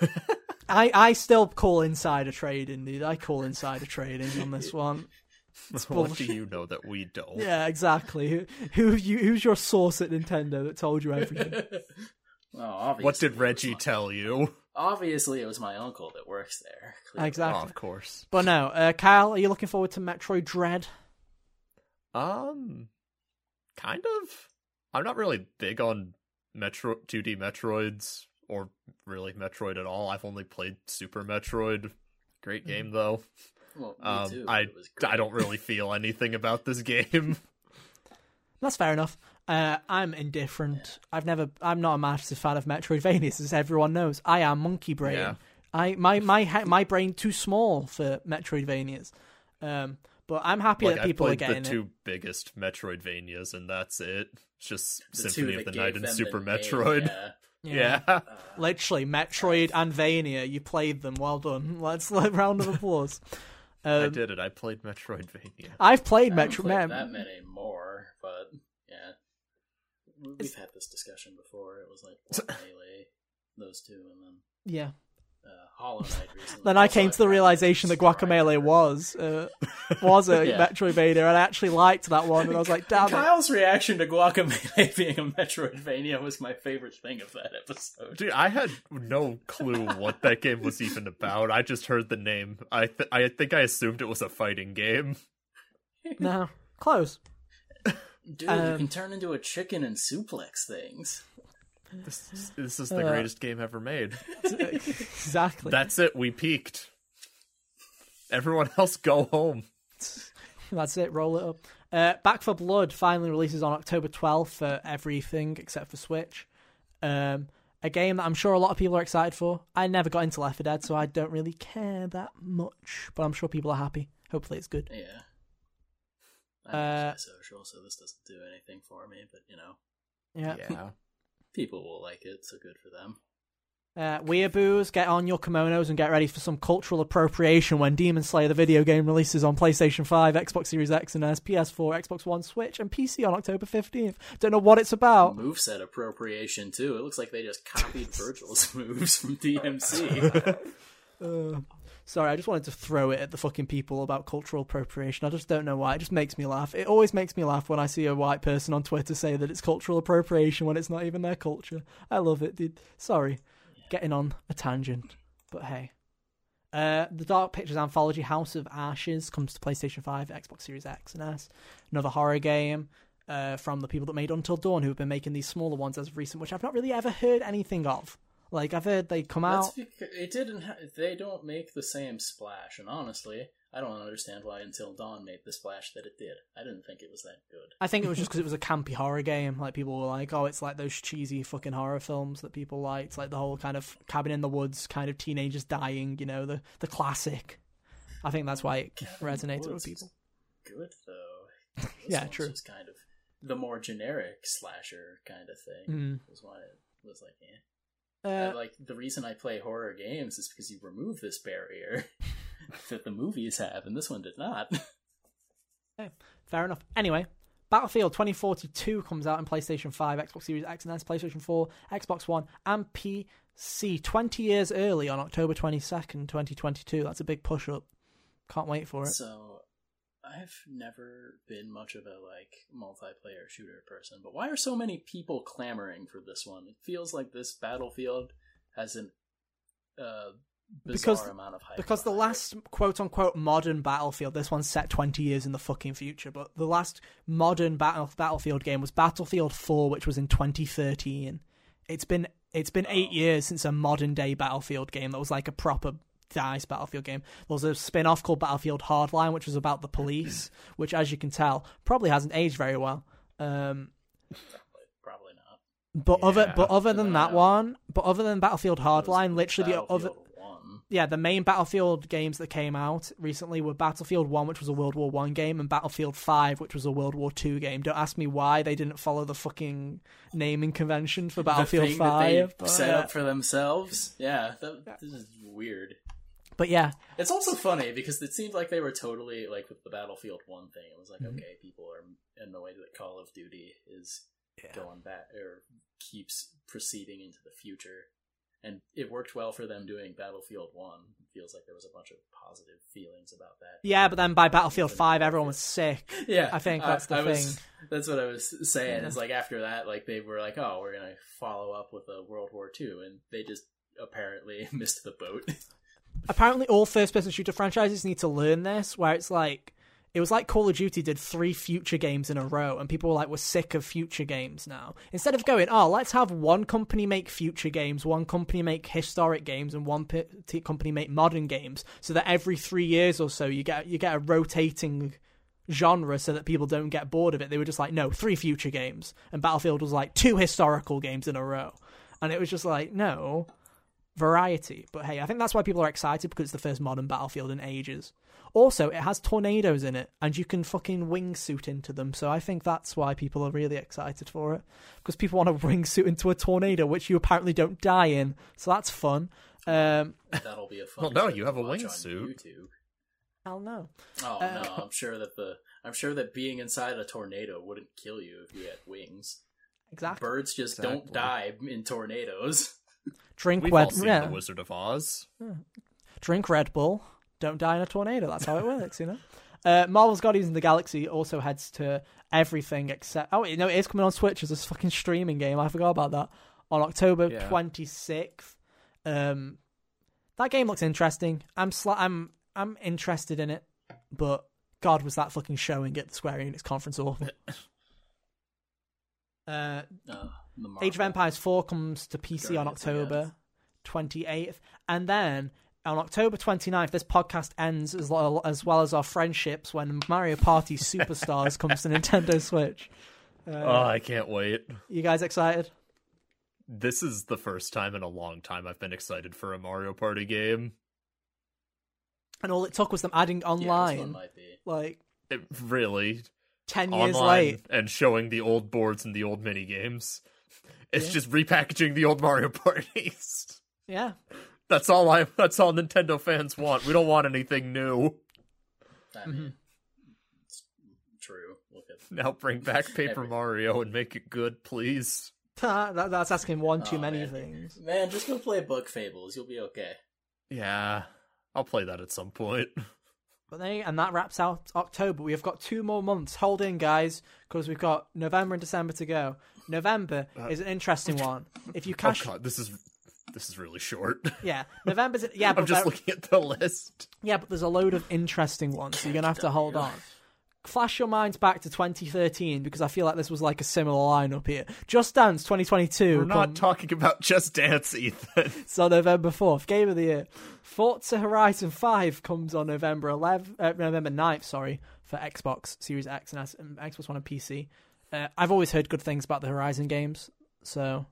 I, I still call insider trading, dude. I call insider trading on this one. what do you know that we don't? Yeah, exactly. Who, who you, who's your source at Nintendo that told you everything? oh, obviously What did Reggie tell you? Obviously, it was my uncle that works there. clearly. Exactly. Oh, of course. But no, uh, Kyle, are you looking forward to Metroid Dread? Um, kind of. I'm not really big on Metro 2D Metroids or really Metroid at all. I've only played Super Metroid. Great game though. Well, me Um, too. I It was great. I don't really feel anything about this game. That's fair enough. Uh, I'm indifferent. I've never. I'm not a massive fan of Metroidvanias, as everyone knows. I am Monkey Brain. Yeah. I my my my brain too small for Metroidvanias. Um, but I'm happy like that I've people are played getting the it. two biggest Metroidvanias, and that's it. It's just The Symphony of the Night and Super the name, Metroid. yeah. Yeah. Literally, Metroid and Vania. You played them. Well done. Let's let round of applause. Um, I did it. I played Metroidvania. I've played I haven't Metro. played Mem- that many more, but yeah, We- we've It's- had this discussion before. It was like what, melee, those two, and then Yeah. uh, Hollow Knight recently. Then I came to the realization that Strike Guacamelee Fighter. was uh, was a Yeah. Metroidvania, and I actually liked that one. And I was like, damn it. Kyle's reaction to Guacamelee being a Metroidvania was my favorite thing of that episode. Dude, I had no clue what that game was even about. I just heard the name. I th- I think I assumed it was a fighting game. No, close. Dude, you Um, can turn into a chicken and suplex things. This is, this is the Uh, greatest game ever made. exactly. That's it. We peaked. Everyone else go home. That's it. Roll it up. Uh, Back 4 Blood finally releases on October 12th for everything except for Switch. Um, a game that I'm sure a lot of people are excited for. I never got into Left 4 Dead, so I don't really care that much. But I'm sure people are happy. Hopefully, it's good. Yeah. I'm Uh, social, so this doesn't do anything for me, but you know, Yeah. Yeah. people will like it, so good for them. Uh, Weeaboos, get on your kimonos and get ready for some cultural appropriation when Demon Slayer the video game releases on PlayStation 5, Xbox Series X and S, PS4, Xbox One, Switch, and PC on October 15th. Don't know what it's about. Moveset appropriation too. It looks like they just copied Vergil's moves from DMC. Uh, sorry, I just wanted to throw it at the fucking people about cultural appropriation. I just don't know why. It just makes me laugh. It always makes me laugh when I see a white person on Twitter say that it's cultural appropriation when it's not even their culture. I love it, dude. Sorry, getting on a tangent, but hey. Uh, the Dark Pictures anthology House of Ashes comes to PlayStation 5, Xbox Series X and S. Another horror game uh, from the people that made Until Dawn, who have been making these smaller ones as of recent, which I've not really ever heard anything of. Like I've heard they come That's out. it didn't. Ha- they don't make the same splash, and honestly, I don't understand why Until Dawn made the splash that it did. I didn't think it was that good. I think it was just because it was a campy horror game. Like people were like, "Oh, it's like those cheesy fucking horror films that people liked, like the whole kind of cabin in the woods, kind of teenagers dying, you know, the the classic." I think that's why it Cabin in the resonated with people. Good though. This Yeah, true. Just kind of the more generic slasher kind of thing Mm. was why it was like, eh. Uh, like the reason I play horror games is because you remove this barrier that the movies have, and this one did not. Okay, fair enough. Anyway, Battlefield 2042 comes out on PlayStation 5, Xbox Series X and S, PlayStation 4, Xbox One, and PC 20 years early on October 22nd, 2022. That's a big push up. Can't wait for it. So, I've never been much of a like multiplayer shooter person, but why are so many people clamoring for this one? It feels like this Battlefield has an uh, bizarre Because- amount of hype. Because the it. last quote unquote modern Battlefield, this one's set 20 years in the fucking future, but the last modern battle, Battlefield game was Battlefield 4, which was in 2013. It's been it's been eight years since a modern day Battlefield game that was like a proper dice Battlefield game. There was a spin off called Battlefield Hardline, which was about the police, which, as you can tell, probably hasn't aged very well. Um, probably not. but other but other than that Yeah. one, but other than Battlefield Hardline, literally the other One. yeah, the main Battlefield games that came out recently were Battlefield One, which was a World War One game, and Battlefield Five, which was a World War Two game. Don't ask me why they didn't follow the fucking naming convention for Battlefield the thing Five. that they but, set uh, up for themselves. Yeah, that, this is weird. But yeah, It's also funny because it seemed like they were totally like with the Battlefield One thing. It was like, Mhm. okay, people are annoyed that Call of Duty is Yeah. going back or keeps proceeding into the future, and it worked well for them doing Battlefield One. It feels like there was a bunch of positive feelings about that. yeah, but then by Battlefield Five, everyone was sick. Yeah, I think that's the I was- thing. that's what I was saying. Yeah. Is like after that, like they were like, oh, we're gonna follow up with a World War Two, and they just apparently missed the boat. Apparently, all first-person shooter franchises need to learn this, where it's like. It was like Call of Duty did three future games in a row, and people were like, "We're sick of future games now." Instead of going, "Oh, let's have one company make future games, one company make historic games, and one company make modern games," so that every three years or so you get you get a rotating genre, so that people don't get bored of it. They were just like, "No, three future games," and Battlefield was like two historical games in a row, and it was just like, "No." Variety, but hey, I think that's why people are excited because it's the first modern battlefield in ages. Also, it has tornadoes in it, and you can fucking wingsuit into them. So I think that's why people are really excited for it because people want to wingsuit into a tornado, which you apparently don't die in. So that's fun. Um, That'll be a fun. Well, no, you have a watch on wingsuit. Hell no. Oh Uh, no, I'm sure that the I'm sure that being inside a tornado wouldn't kill you if you had wings. Exactly. Birds just Exactly. don't die in tornadoes. Drink We've all Red, seen yeah. The Wizard of Oz. drink Red Bull, don't die in a tornado. That's how it works, you know. Uh, Marvel's Guardians of the Galaxy also heads to everything except. Oh, you know, it is coming on Switch as a fucking streaming game. I forgot about that. On October Yeah. twenty sixth. Um, that game looks interesting. I'm sli- I'm I'm interested in it, but God, was that fucking showing at the Square Enix conference awful. uh, Marvel. Age of Empires 4 comes to PC on October 28th. And then on October 29th, this podcast ends as well, as well as our friendships when Mario Party Superstars comes to Nintendo Switch. Uh, oh, I can't wait. you guys excited? This is the first time in a long time I've been excited for a Mario Party game. And all it took was them adding Yeah, online, be. like It really 10 years online late. and showing the old boards and the old mini games. It's Yeah. just repackaging the old Mario parties. Yeah. That's all I that's all Nintendo fans want. We don't want anything new. I mm-hmm. mean, it's true. Look at Now bring back Paper Every- Mario and make it good, please. that, that's asking one too Oh, many man. things. man. Just go play Bug Fables. You'll be okay. Yeah. I'll play that at some point. But then, and that wraps out October. We have got two more months. Hold in, guys, because we've got November and December to go. November uh, is an interesting oh, one. If you Oh cash, god, this is this is really short. yeah, November's yeah, but I'm just looking at the list. yeah, but there's a load of interesting ones, so you're gonna have to hold on. Flash your minds back to 2013 because I feel like this was like a similar lineup here. Just Dance 2022. We're not talking about Just Dance, Ethan. It's on November 4th, Game of the Year. Forza Horizon 5 comes on November 11th, uh, November 9th, sorry, for Xbox Series X and S- and Xbox One and PC. Uh, I've always heard good things about the Horizon games, so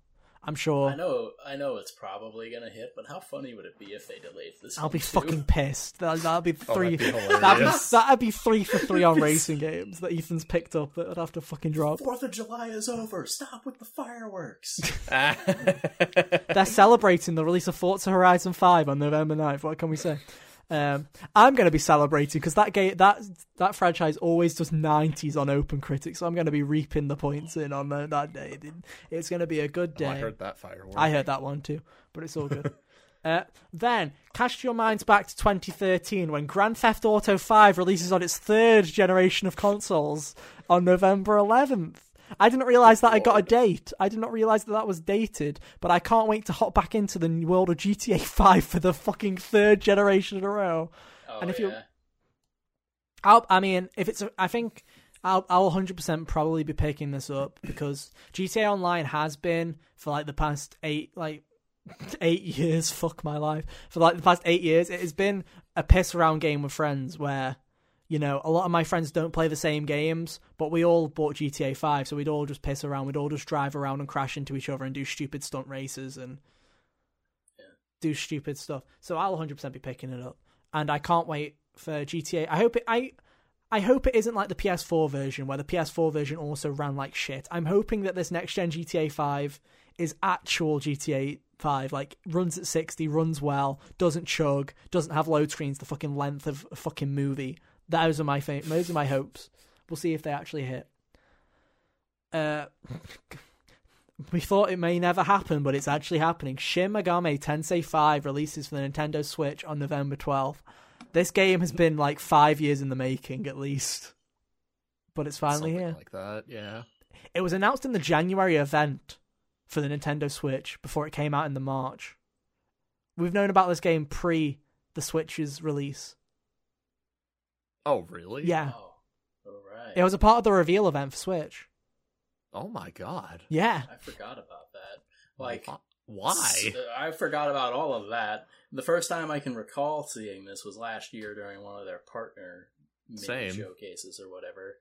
I'm sure I know. I know it's probably gonna hit, but how funny would it be if they delayed this? I'll one be too? fucking pissed. That, that'll be Oh, three. that'd be that'd, be, that'd be three for three on racing games that Ethan's picked up that I'd have to fucking drop. Fourth of July is over. Stop with the fireworks. They're celebrating the release of Forza Horizon 5 on November 9th. What can we say? Um, I'm going to be celebrating because that game, that that franchise always does 90s on Open Critic, so I'm going to be reaping the points in on that day. It's going to be a good day. Oh, I heard that firework. I heard that one too, but it's all good. uh, then, cast your minds back to 2013 when Grand Theft Auto 5 releases on its third generation of consoles on November 11th. I didn't realize that I got a date. I did not realize that that was dated, but I can't wait to hop back into the world of GTA 5 for the fucking third generation in a row. Oh, And if you- yeah. I'll, I mean, if it's, a, I think I'll, I'll 100% probably be picking this up because GTA Online has been for like the past eight, like eight years. Fuck my life. For like the past eight years, it has been a piss around game with friends where, you know, a lot of my friends don't play the same games, but we all bought GTA 5, so we'd all just piss around. We'd all just drive around and crash into each other and do stupid stunt races and Yeah. do stupid stuff. So I'll 100% be picking it up. And I can't wait for GTA. I hope it I I hope it isn't like the PS4 version where the PS4 version also ran like shit. I'm hoping that this next gen GTA 5 is actual GTA 5 like runs at 60, runs well, doesn't chug, doesn't have load screens the fucking length of a fucking movie. Those are my fa- those are my hopes. We'll see if they actually hit. Uh we thought it may never happen, but it's actually happening. Shin Megami Tensei 5 releases for the Nintendo Switch on November 12th. This game has been like five years in the making, at least. But it's finally Something here. like that. Yeah. It was announced in the January event for the Nintendo Switch before it came out in the March. We've known about this game pre the Switch's release. Oh, really? Yeah. Oh, all right. It was a part of the reveal event for Switch. Oh my god. Yeah. I forgot about that. Like, why? I forgot about all of that. The first time I can recall seeing this was last year during one of their partner mini Same. showcases or whatever.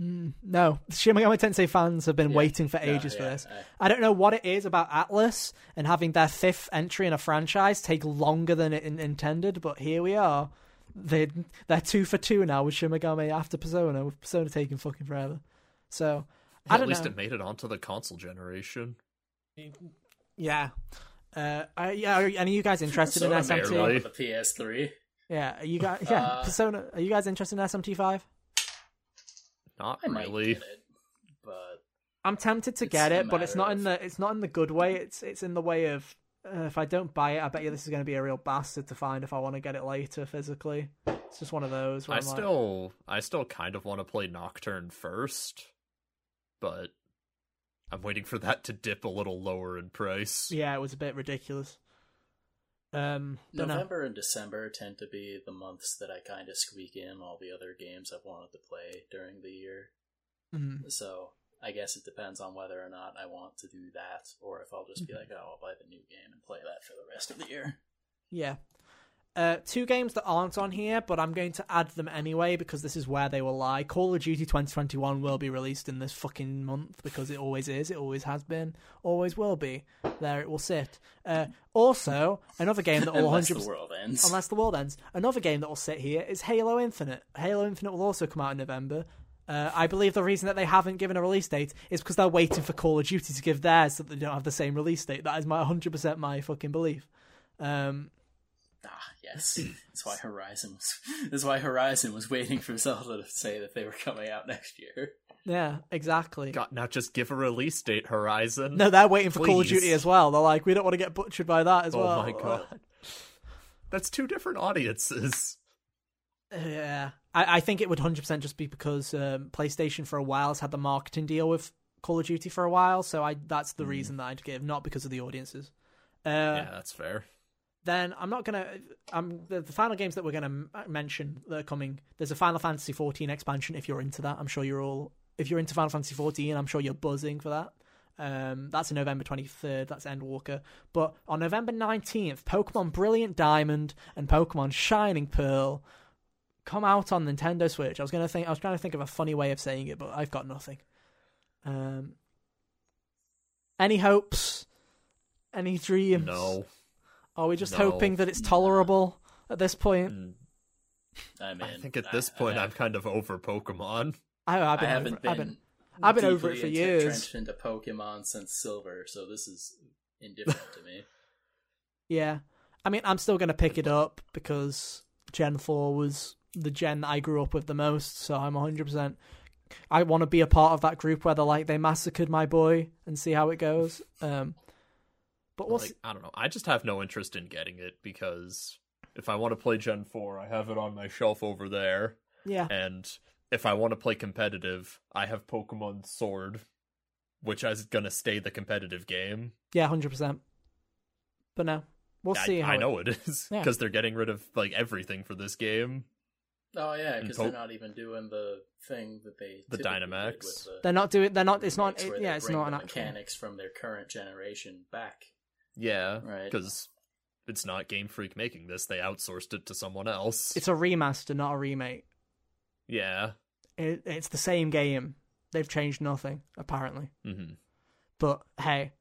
Mm, no, Shin Megami Tensei fans have been Yeah. waiting for No, ages for yeah, this. I- I don't know what it is about Atlus and having their fifth entry in a franchise take longer than it in- intended, but here we are. They they're two for two now with Shin Megami after Persona, with Persona taking fucking forever. So I At don't at least know. it made it onto the console generation. yeah, uh, are, yeah. Are any of you guys interested in Persona made SMT? it barely. the PS3. Yeah, are you guys? Yeah, Uh, Persona. Are you guys interested in SMT five? Not I might really. get it, but I'm tempted to get it, but it's matter not in the it's not in the good way. It's it's in the way of Uh, if I don't buy it, I bet you this is going to be a real bastard to find if I want to get it later physically. It's just one of those. Where I I'm like, still, I still kind of want to play Nocturne first, but I'm waiting for that to dip a little lower in price. yeah, it was a bit ridiculous. Um, but no. November and December tend to be the months that I kind of squeak in all the other games I've wanted to play during the year. Mhm. So I guess it depends on whether or not I want to do that, or if I'll just be like, oh, I'll buy the new game and play that for the rest of the year. Yeah. Uh, two games that aren't on here, but I'm going to add them anyway because this is where they will lie. Call of Duty 2021 will be released in this fucking month because it always is. It always has been. Always will be. There it will sit. Uh, also, another game that will Unless 100. the world ends. Unless the world ends. Another game that will sit here is Halo Infinite. Halo Infinite will also come out in November. Uh, I believe the reason that they haven't given a release date is because they're waiting for Call of Duty to give theirs so that they don't have the same release date. That is my 100% my fucking belief. Um, Ah, yes. That's why Horizon was. That's why Horizon was waiting for Zelda to say that they were coming out next year. yeah, exactly. God, now just give a release date, Horizon. No, they're waiting for Call of Duty as well. They're like, we don't want to get butchered by that as oh well. Oh my god, that's two different audiences. Yeah, I, I think it would hundred percent just be because um, PlayStation for a while has had the marketing deal with Call of Duty for a while, so I that's the reason that I'd give, not because of the audiences. Uh, yeah, that's fair. Then I'm not gonna. Um, the, the final games that we're gonna m- mention that are coming. There's a Final Fantasy 14 expansion. If you're into that, I'm sure you're all. If you're into Final Fantasy 14, I'm sure you're buzzing for that. Um, that's in November 23rd. That's Endwalker. But on November 19th, Pokemon Brilliant Diamond and Pokemon Shining Pearl come out on Nintendo Switch. I was gonna think. I was trying to think of a funny way of saying it, but I've got nothing. Um, any hopes? Any dreams? No. Are we just No. hoping that it's tolerable at this point? Mm, I mean, I think at this point I, I'm kind of over Pokemon. I, I've I been haven't over, been. I've been I've been over it deeply for years. Entrenched into Pokemon since Silver, so this is indifferent to me. yeah. I mean, I'm still gonna pick it up because Gen Four was the gen that I grew up with the most. So I'm 100. percent I want to be a part of that group where they're like they massacred my boy and see how it goes. Um, but we'll Like, see. I don't know. I just have no interest in getting it because if I want to play Gen 4, I have it on my shelf over there. Yeah, And if I want to play competitive, I have Pokemon Sword, which is going to stay the competitive game. yeah, 100. percent But no, we'll I, see. How I know it is Yeah. because they're getting rid of like everything for this game. Oh yeah, because they're not even doing the thing that they The typically Dynamax. with the They're not doing. They're not. It's not. remakes, where yeah, it's not the an actual. mechanics from their current generation back. Yeah, Right. because it's not Game Freak making this; they outsourced it to someone else. It's a remaster, not a remake. yeah. It, it's the same game. They've changed nothing apparently. hmm But hey,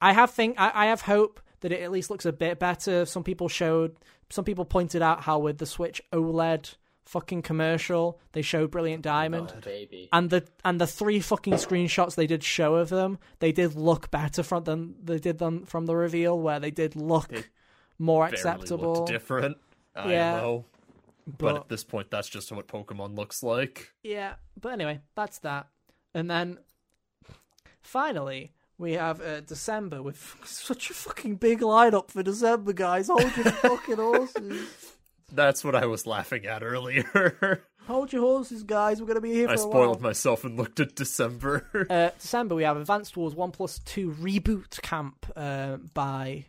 I have think I, I have hope that it at least looks a bit better. Some people showed, some people pointed out how with the Switch OLED fucking commercial, they showed Brilliant Diamond. Oh, baby. And the and the three fucking screenshots they did show of them, they did look better from than they did them from the reveal, where they did look They more acceptable. different. I Yeah. know. But, but at this point, that's just what Pokemon looks like. Yeah, but anyway, that's that. And then finally, we have uh, December with such a fucking big lineup for December, guys. Hold your fucking horses. That's what I was laughing at earlier. Hold your horses, guys. We're gonna be here for I a spoiled myself and looked at December. Uh, December, we have Advanced Wars One Plus Two Reboot Camp uh, by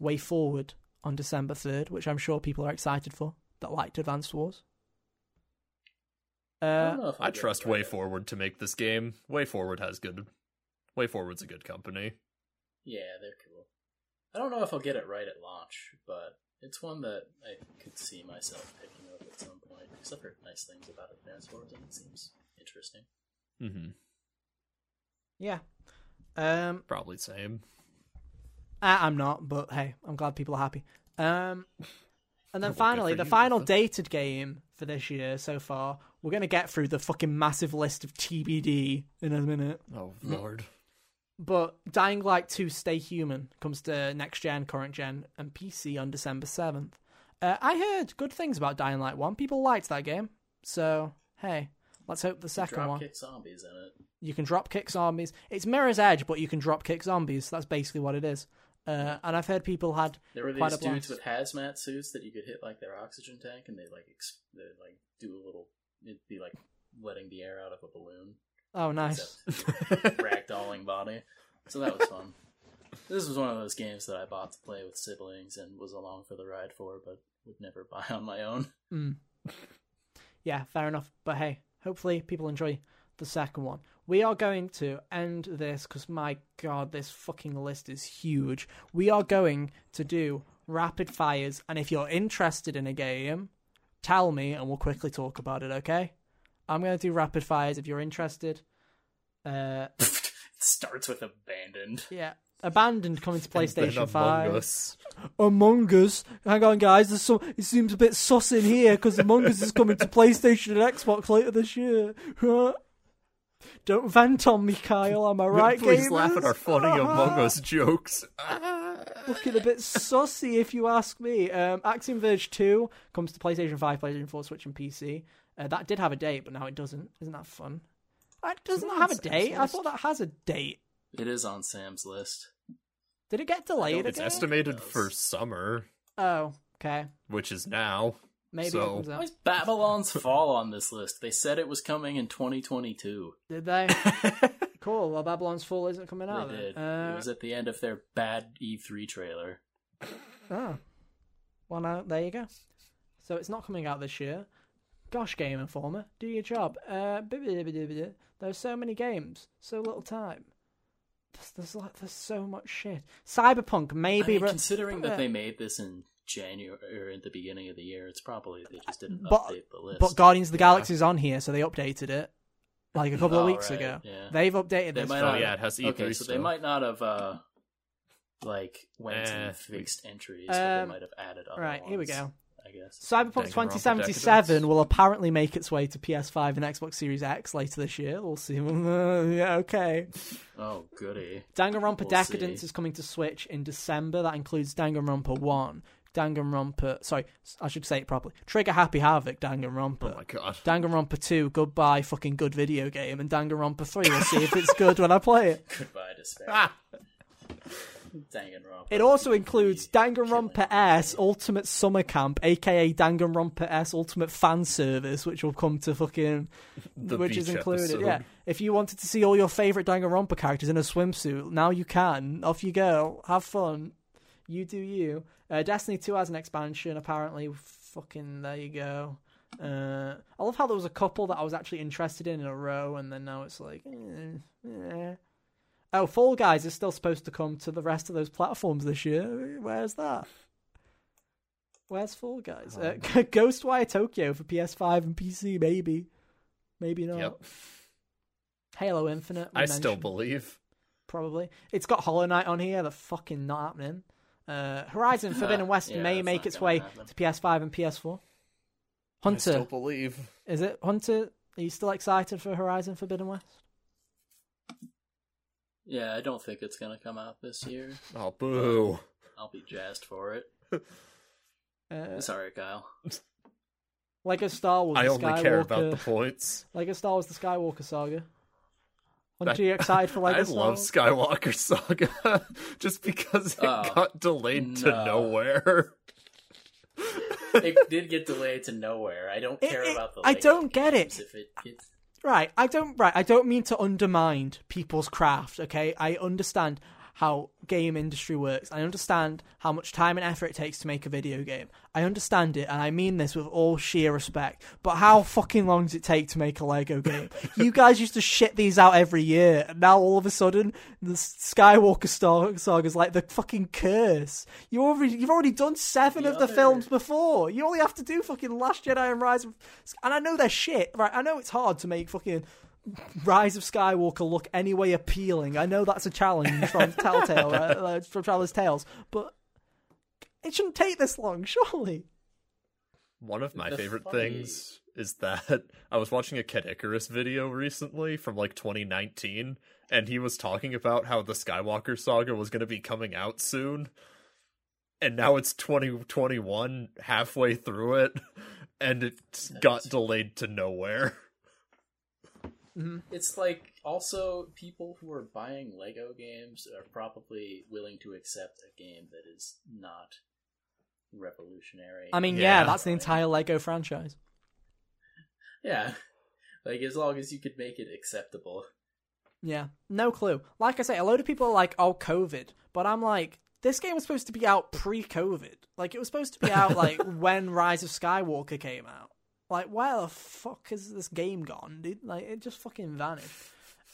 WayForward on December third, which I'm sure people are excited for that liked Advanced Wars. I Uh, don't know if I'll I trust. WayForward to make this game. WayForward has good. WayForward's a good company. Yeah, they're cool. I don't know if I'll get it right at launch, but it's one that I could see myself picking up at some point. Because I've heard nice things about Advance Wars, and it seems interesting. Mm-hmm. yeah. Um, Probably same. I- I'm not, but hey, I'm glad people are happy. Um, and then Well, finally, the you, final Ethan. dated game for this year so far. We're gonna get through the fucking massive list of TBD in a minute. Oh lord. But Dying Light 2 Stay Human comes to next gen, current gen, and PC on December 7th. Uh, I heard good things about Dying Light 1. People liked that game. So, hey, let's hope the second one. Dropkick zombies in it. You can drop kick zombies. It's Mirror's Edge, but you can drop kick zombies. That's basically what it is. Uh, and I've heard people had There were Quite these a dudes with hazmat suits that you could hit like their oxygen tank, and they like they like do a little. It'd be like letting the air out of a balloon, oh nice. body. So that was fun. This was one of those games that I bought to play with siblings and was along for the ride for, but would never buy on my own. Mm. Yeah, fair enough. But hey, hopefully people enjoy the second one. We are going to end this because my god, this fucking list is huge. We are going to do rapid fires, and if you're interested in a game, tell me and we'll quickly talk about it, okay? I'm going to do rapid fires if you're interested. Uh, starts with abandoned. yeah. Abandoned coming to PlayStation Among 5. Us. Among Us. Hang on, guys. There's some. It seems a bit sus in here because Among Us is coming to PlayStation and Xbox later this year. Don't vent on me, Kyle. Am I right, Please gamers? laugh at our funny Among Us jokes. Looking a bit sussy, if you ask me. Um, Axiom Verge 2 comes to PlayStation 5, PlayStation 4, Switch, and PC. Uh, that did have a date, but now it doesn't. Isn't that fun? It doesn't on have a Sam's date. I thought that has a date. It is on Sam's list. Did it get delayed It's again? estimated It for summer, oh, okay. which is now. Maybe it So- comes Why is Babylon's Fall on this list? They said it was coming in 2022. Did they? cool. Well, Babylon's Fall isn't coming out. they then. did. Uh, it was at the end of their bad E3 trailer. Oh. Well, now, there you go. So it's not coming out this year. Gosh, Game Informer, do your job. Uh. There's so many games, so little time. There's, there's, like, there's so much shit. Cyberpunk, I maybe. mean, re- considering that they made this in January or at the beginning of the year, it's probably they just didn't But- update the list. But Guardians of the Yeah. Galaxy is on here, so they updated it like a couple of Oh, weeks right, ago. yeah. They've updated They this. might Oh not. yeah, it has E3 okay, so they might not have uh like went Eh, and fixed entries, but they Um, might have added other right, here we go. I guess. Cyberpunk 2077 will apparently make its way to PS5 and Xbox Series X later this year. We'll see. yeah, okay. Oh, goody. Danganronpa We'll Decadence see. is coming to Switch in December. That includes Danganronpa 1, Danganronpa. Sorry, I should say it properly. Trigger Happy Havoc, Danganronpa. Oh my god. Danganronpa 2, Goodbye Fucking Good Video Game. And Danganronpa 3, we'll see if it's good when I play it. Goodbye, despair. Ah! Danganronpa. It also includes Danganronpa Killing. S Ultimate Summer Camp, aka Danganronpa S Ultimate Fan Service, which will come to fucking. The which is beach included. episode. Yeah. If you wanted to see all your favourite Danganronpa characters in a swimsuit, now you can. Off you go. Have fun. You do you. Uh, Destiny 2 has an expansion, apparently. Fucking, there you go. Uh, I love how there was a couple that I was actually interested in in a row, and then now it's like, eh, eh. Oh, Fall Guys is still supposed to come to the rest of those platforms this year. Where's that? Where's Fall Guys? Uh, Ghostwire Tokyo for PS5 and PC, maybe. Maybe not. Yep. Halo Infinite. I still believe. Probably. It's got Hollow Knight on here. They're fucking not happening. Uh, Horizon Forbidden West Yeah, may make its way happen. to PS5 and PS4. I still Hunter, believe. is it Hunter? Are you still excited for Horizon Forbidden West? Yeah, I don't think it's gonna come out this year. Oh boo. I'll be jazzed for it. Uh, Sorry, Kyle. Lego Star Wars. I the only care about Skywalker- the points. Lego Star Wars: The Skywalker Saga. Hunter, That- you excited for Lego I Star love Wars? Skywalker Saga just because it Oh, got delayed to nowhere. It did get delayed to nowhere. I don't care it- about the. I don't get it. If it gets Right, I don't. Right, I don't mean to undermine people's craft. Okay, I understand how game industry works. I understand how much time and effort it takes to make a video game. I understand it, and I mean this with all sheer respect. But how fucking long does it take to make a Lego game? you guys used to shit these out every year, and now all of a sudden the Skywalker Star- saga is like the fucking curse. You already, you've already done seven The of the other- films before. You only have to do fucking Last Jedi and Rise of, and I know they're shit. Right, I know it's hard to make fucking Rise of Skywalker look any way appealing. I know that's a challenge from Telltale, uh, from Traveller's Tales, but it shouldn't take this long, surely. One of my The favorite funny- things is that I was watching a Kid Icarus video recently from like 2019, and he was talking about how the Skywalker saga was going to be coming out soon. And now it's 2021, halfway through it, and it got delayed to nowhere. Mhm. it's like also people who are buying Lego games are probably willing to accept a game that is not revolutionary. I mean, yeah, Yeah. that's the entire Lego franchise. yeah, like as long as you could make it acceptable. Yeah, no clue. Like I say, a load of people are like, "Oh, COVID," but I'm like, this game was supposed to be out pre-COVID. Like, it was supposed to be out like when Rise of Skywalker came out. Like, where the fuck has this game gone, dude? Like, it just fucking vanished.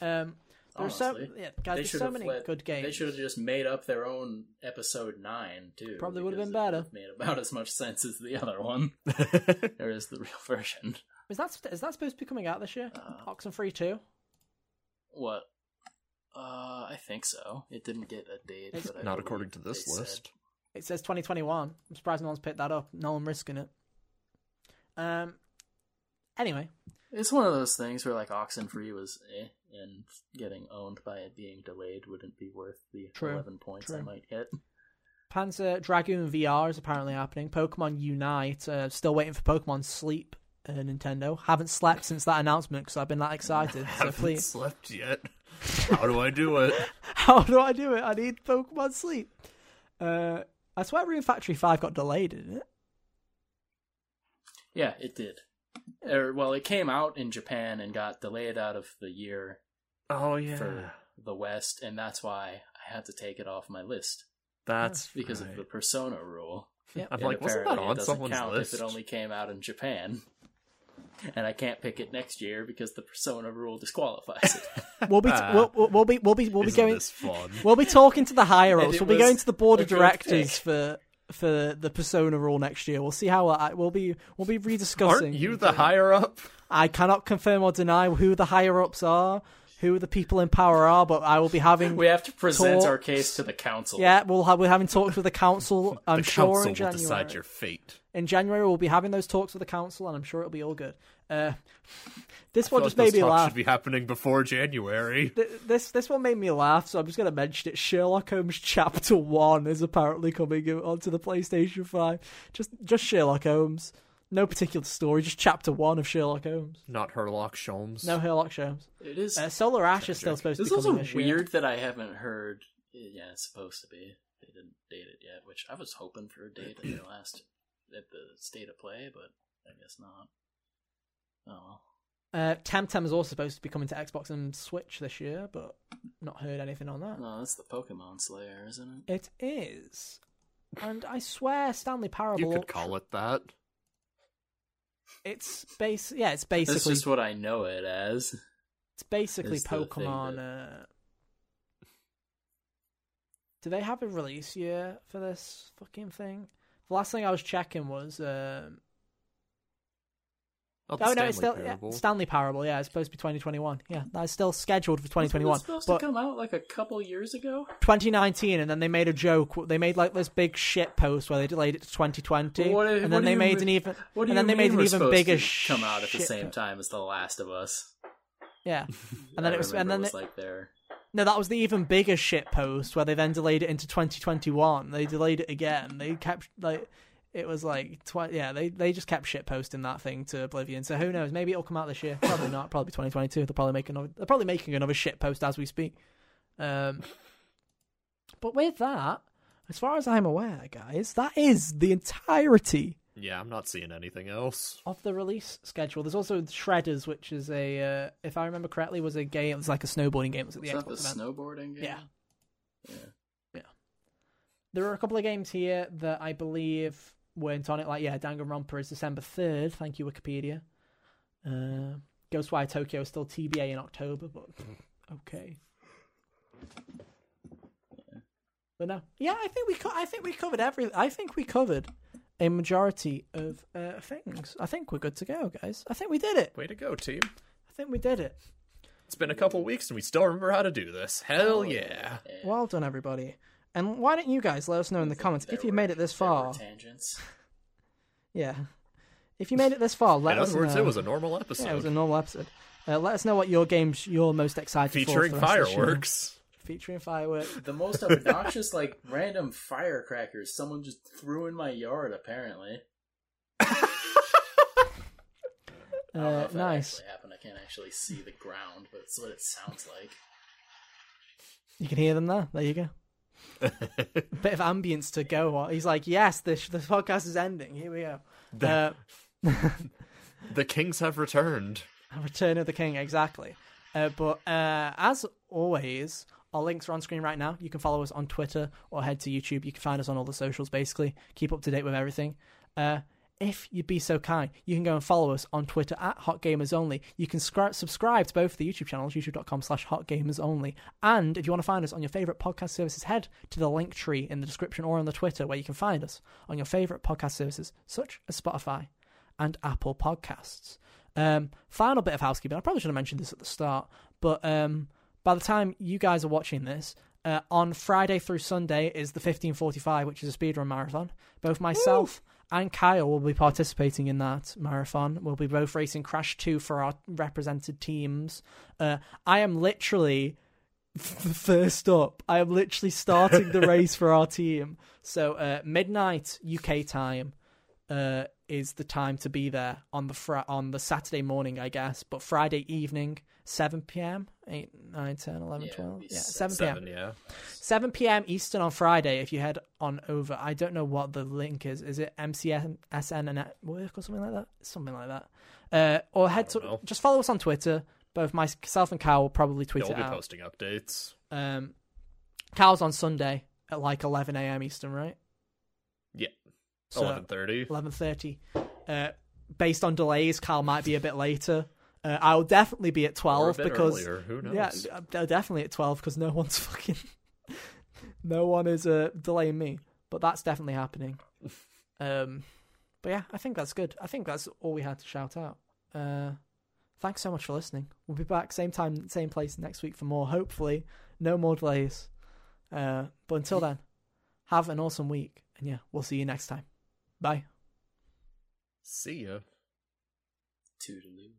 Um, there's so Honestly, yeah, guys. they There's should so have many let- good games. They should have just made up their own episode nine too. Probably would've been better. would've Made about as much sense as the other one, there is the real version. Is that is that supposed to be coming out this year? Uh, Oxenfree two. What? Uh, I think so. It didn't get a date. It's- but Not according to this they said- list. It says 2021. I'm surprised no one's picked that up. No one risking it. Um. Anyway, It's one of those things where like Oxenfree was eh, and getting owned by it being delayed wouldn't be worth the True, eleven points I might get. Panzer Dragoon VR is apparently happening. Pokemon Unite. Uh, still waiting for Pokemon Sleep. Uh, Nintendo haven't slept since that announcement because I've been that excited. So Haven't please, slept yet. How do I do it? how do I do it? I need Pokemon Sleep. Uh, I swear Rune Factory Five got delayed, didn't it? Yeah, it did. Or well, it came out in Japan and got delayed out of the year Oh yeah, for the West, and that's why I had to take it off my list that's because right. of the Persona rule. Yep. I'm And like, wasn't that apparently it on doesn't someone's count list? If it only came out in Japan, and I can't pick it next year because the Persona rule disqualifies it. We'll be Ah. we'll, we'll, we'll be we'll be we'll be going this fun? we'll be talking to the higher ups. We'll be going to the board of directors pick. for for the Persona rule next year. We'll see how I, we'll be we'll be rediscussing. Aren't you the higher up? I cannot confirm or deny who the higher ups are, who the people in power are, but I will be having. we have to present our case to the council. yeah, we'll have we're having talks with the council. I'm the sure council in will January. decide your fate. In January, we'll be having those talks with the council, and I'm sure it'll be all good. Uh, this I feel one like just made me laugh. Should be happening before January. Th- This this one made me laugh, so I'm just going to mention it. Sherlock Holmes Chapter One is apparently coming onto the PlayStation Five. Just just Sherlock Holmes, no particular story, just Chapter One of Sherlock Holmes. Not Herlock Sholmes. No Sherlock Holmes. it is. Uh, Solar Ash is still supposed It's to be also coming this year. weird that I haven't heard. Yeah, it's supposed to be. They didn't date it yet, which I was hoping for a date at the last at the state of play, but I guess not. Oh well. Uh, Temtem is also supposed to be coming to Xbox and Switch this year, but not heard anything on that. No, that's the Pokemon Slayer, isn't it? It is, and I swear Stanley Parable. You could call it that. It's base. Yeah, it's That's basically just what I know it as. it's basically is the thing Pokemon. Uh... Do they have a release year for this fucking thing? The last thing I was checking was. Um... Oh, Oh the no, it's Stanley still yeah, Stanley Parable. Yeah, it's supposed to be 2021. Yeah, that's still scheduled for 2021. Wasn't supposed But to come out like a couple years ago. 2019, and then they made a joke. They made like this big shit post where they delayed it to 2020, What- and then they made mean- an even. What do and you then they mean made an even bigger to come out at the same po- time as The Last of Us? Yeah, and then I it was, and then it was they- like there. no, that was the even bigger shit post where they then delayed it into 2021. They delayed it again. They kept like it was like tw- yeah, they they just kept shit posting that thing to oblivion. So who knows? Maybe it'll come out this year. Probably not. Probably 2022. They'll probably make another. They're probably making another shit post as we speak. Um, but with that, as far as I'm aware, guys, that is the entirety Yeah, I'm not seeing anything else. of the release schedule. There's also Shredders, which is a, uh, if I remember correctly, was a game. It was like a snowboarding game. It was at the Was that the event. snowboarding game? Yeah. Yeah. There are a couple of games here that I believe weren't on it. Like, yeah, Danganronpa is December 3rd. Thank you, Wikipedia. Uh, Ghostwire Tokyo is still TBA in October, but okay. But no, yeah, I think we co- I think we covered every. I think we covered a majority of uh, things. I think we're good to go, guys. I think we did it. Way to go, team. I think we did it. It's been a couple weeks and we still remember how to do this. Hell yeah. Yeah. Well done, everybody. And why don't you guys let us know in the comments if you've made it this far? Tangents. Yeah. If you made it this far, let us know. In us other words, know. it was a normal episode. Yeah, it was a normal episode. Uh, let us know what your games you're most excited featuring for. for the rest of the show. fireworks. Featuring fireworks. The most obnoxious, like random firecrackers someone just threw in my yard. Apparently, I don't know Uh, if nice. actually happened. I can't actually see the ground, but it's what it sounds like. You can hear them there. There you go. Bit of ambience to go. On. He's like, yes, the the podcast is ending. Here we go. The, Uh, the kings have returned. Return of the King, exactly. Uh, but uh, as always, our links are on screen right now. You can follow us on Twitter or head to YouTube. You can find us on all the socials, basically. Keep up to date with everything. Uh, if you'd be so kind, you can go and follow us on Twitter at Hot Gamers Only. You can scri- subscribe to both the YouTube channels, youtube.com slash Hot Gamers Only. And if you want to find us on your favourite podcast services, head to the link tree in the description or on the Twitter where you can find us on your favourite podcast services, such as Spotify and Apple Podcasts. Um, final bit of housekeeping. I probably should have mentioned this at the start, but um, by the time you guys are watching this, uh, on Friday through Sunday is the 1545, which is a speedrun marathon. Both myself and Kyle will be participating in that marathon. We'll be both racing Crash 2 for our represented teams. Uh, I am literally first up. I am literally starting the race for our team. So uh, midnight UK time uh, is the time to be there on the fr- on the Saturday morning, I guess. But Friday evening, 7 p.m., 8, 9, 10, 11, Yeah, 12. it'll Yeah, seven. p.m. Seven, yeah. 7 p.m. Eastern on Friday. If you head on over, I don't know what the link is. Is it MCSN and Network or something like that? Something like that. Uh, or head to know. just follow us on Twitter. Both myself and Kyle will probably tweet we'll it be posting updates. Um, Kyle's on Sunday at like 11 a.m. Eastern, right? Yeah. So, Eleven thirty. 11.30. Uh, based on delays, Kyle might be a bit later. Uh, I'll definitely be at Or a 12 bit because earlier. Who knows? yeah, I'm definitely at 12 because no one's fucking no one is uh, delaying me. But that's definitely happening. Um, but yeah, I think that's good. I think that's all we had to shout out. Uh, thanks so much for listening. We'll be back same time, same place next week for more. Hopefully, no more delays. Uh, but until then, have an awesome week, and yeah, we'll see you next time. Bye. See ya. Toodaloo.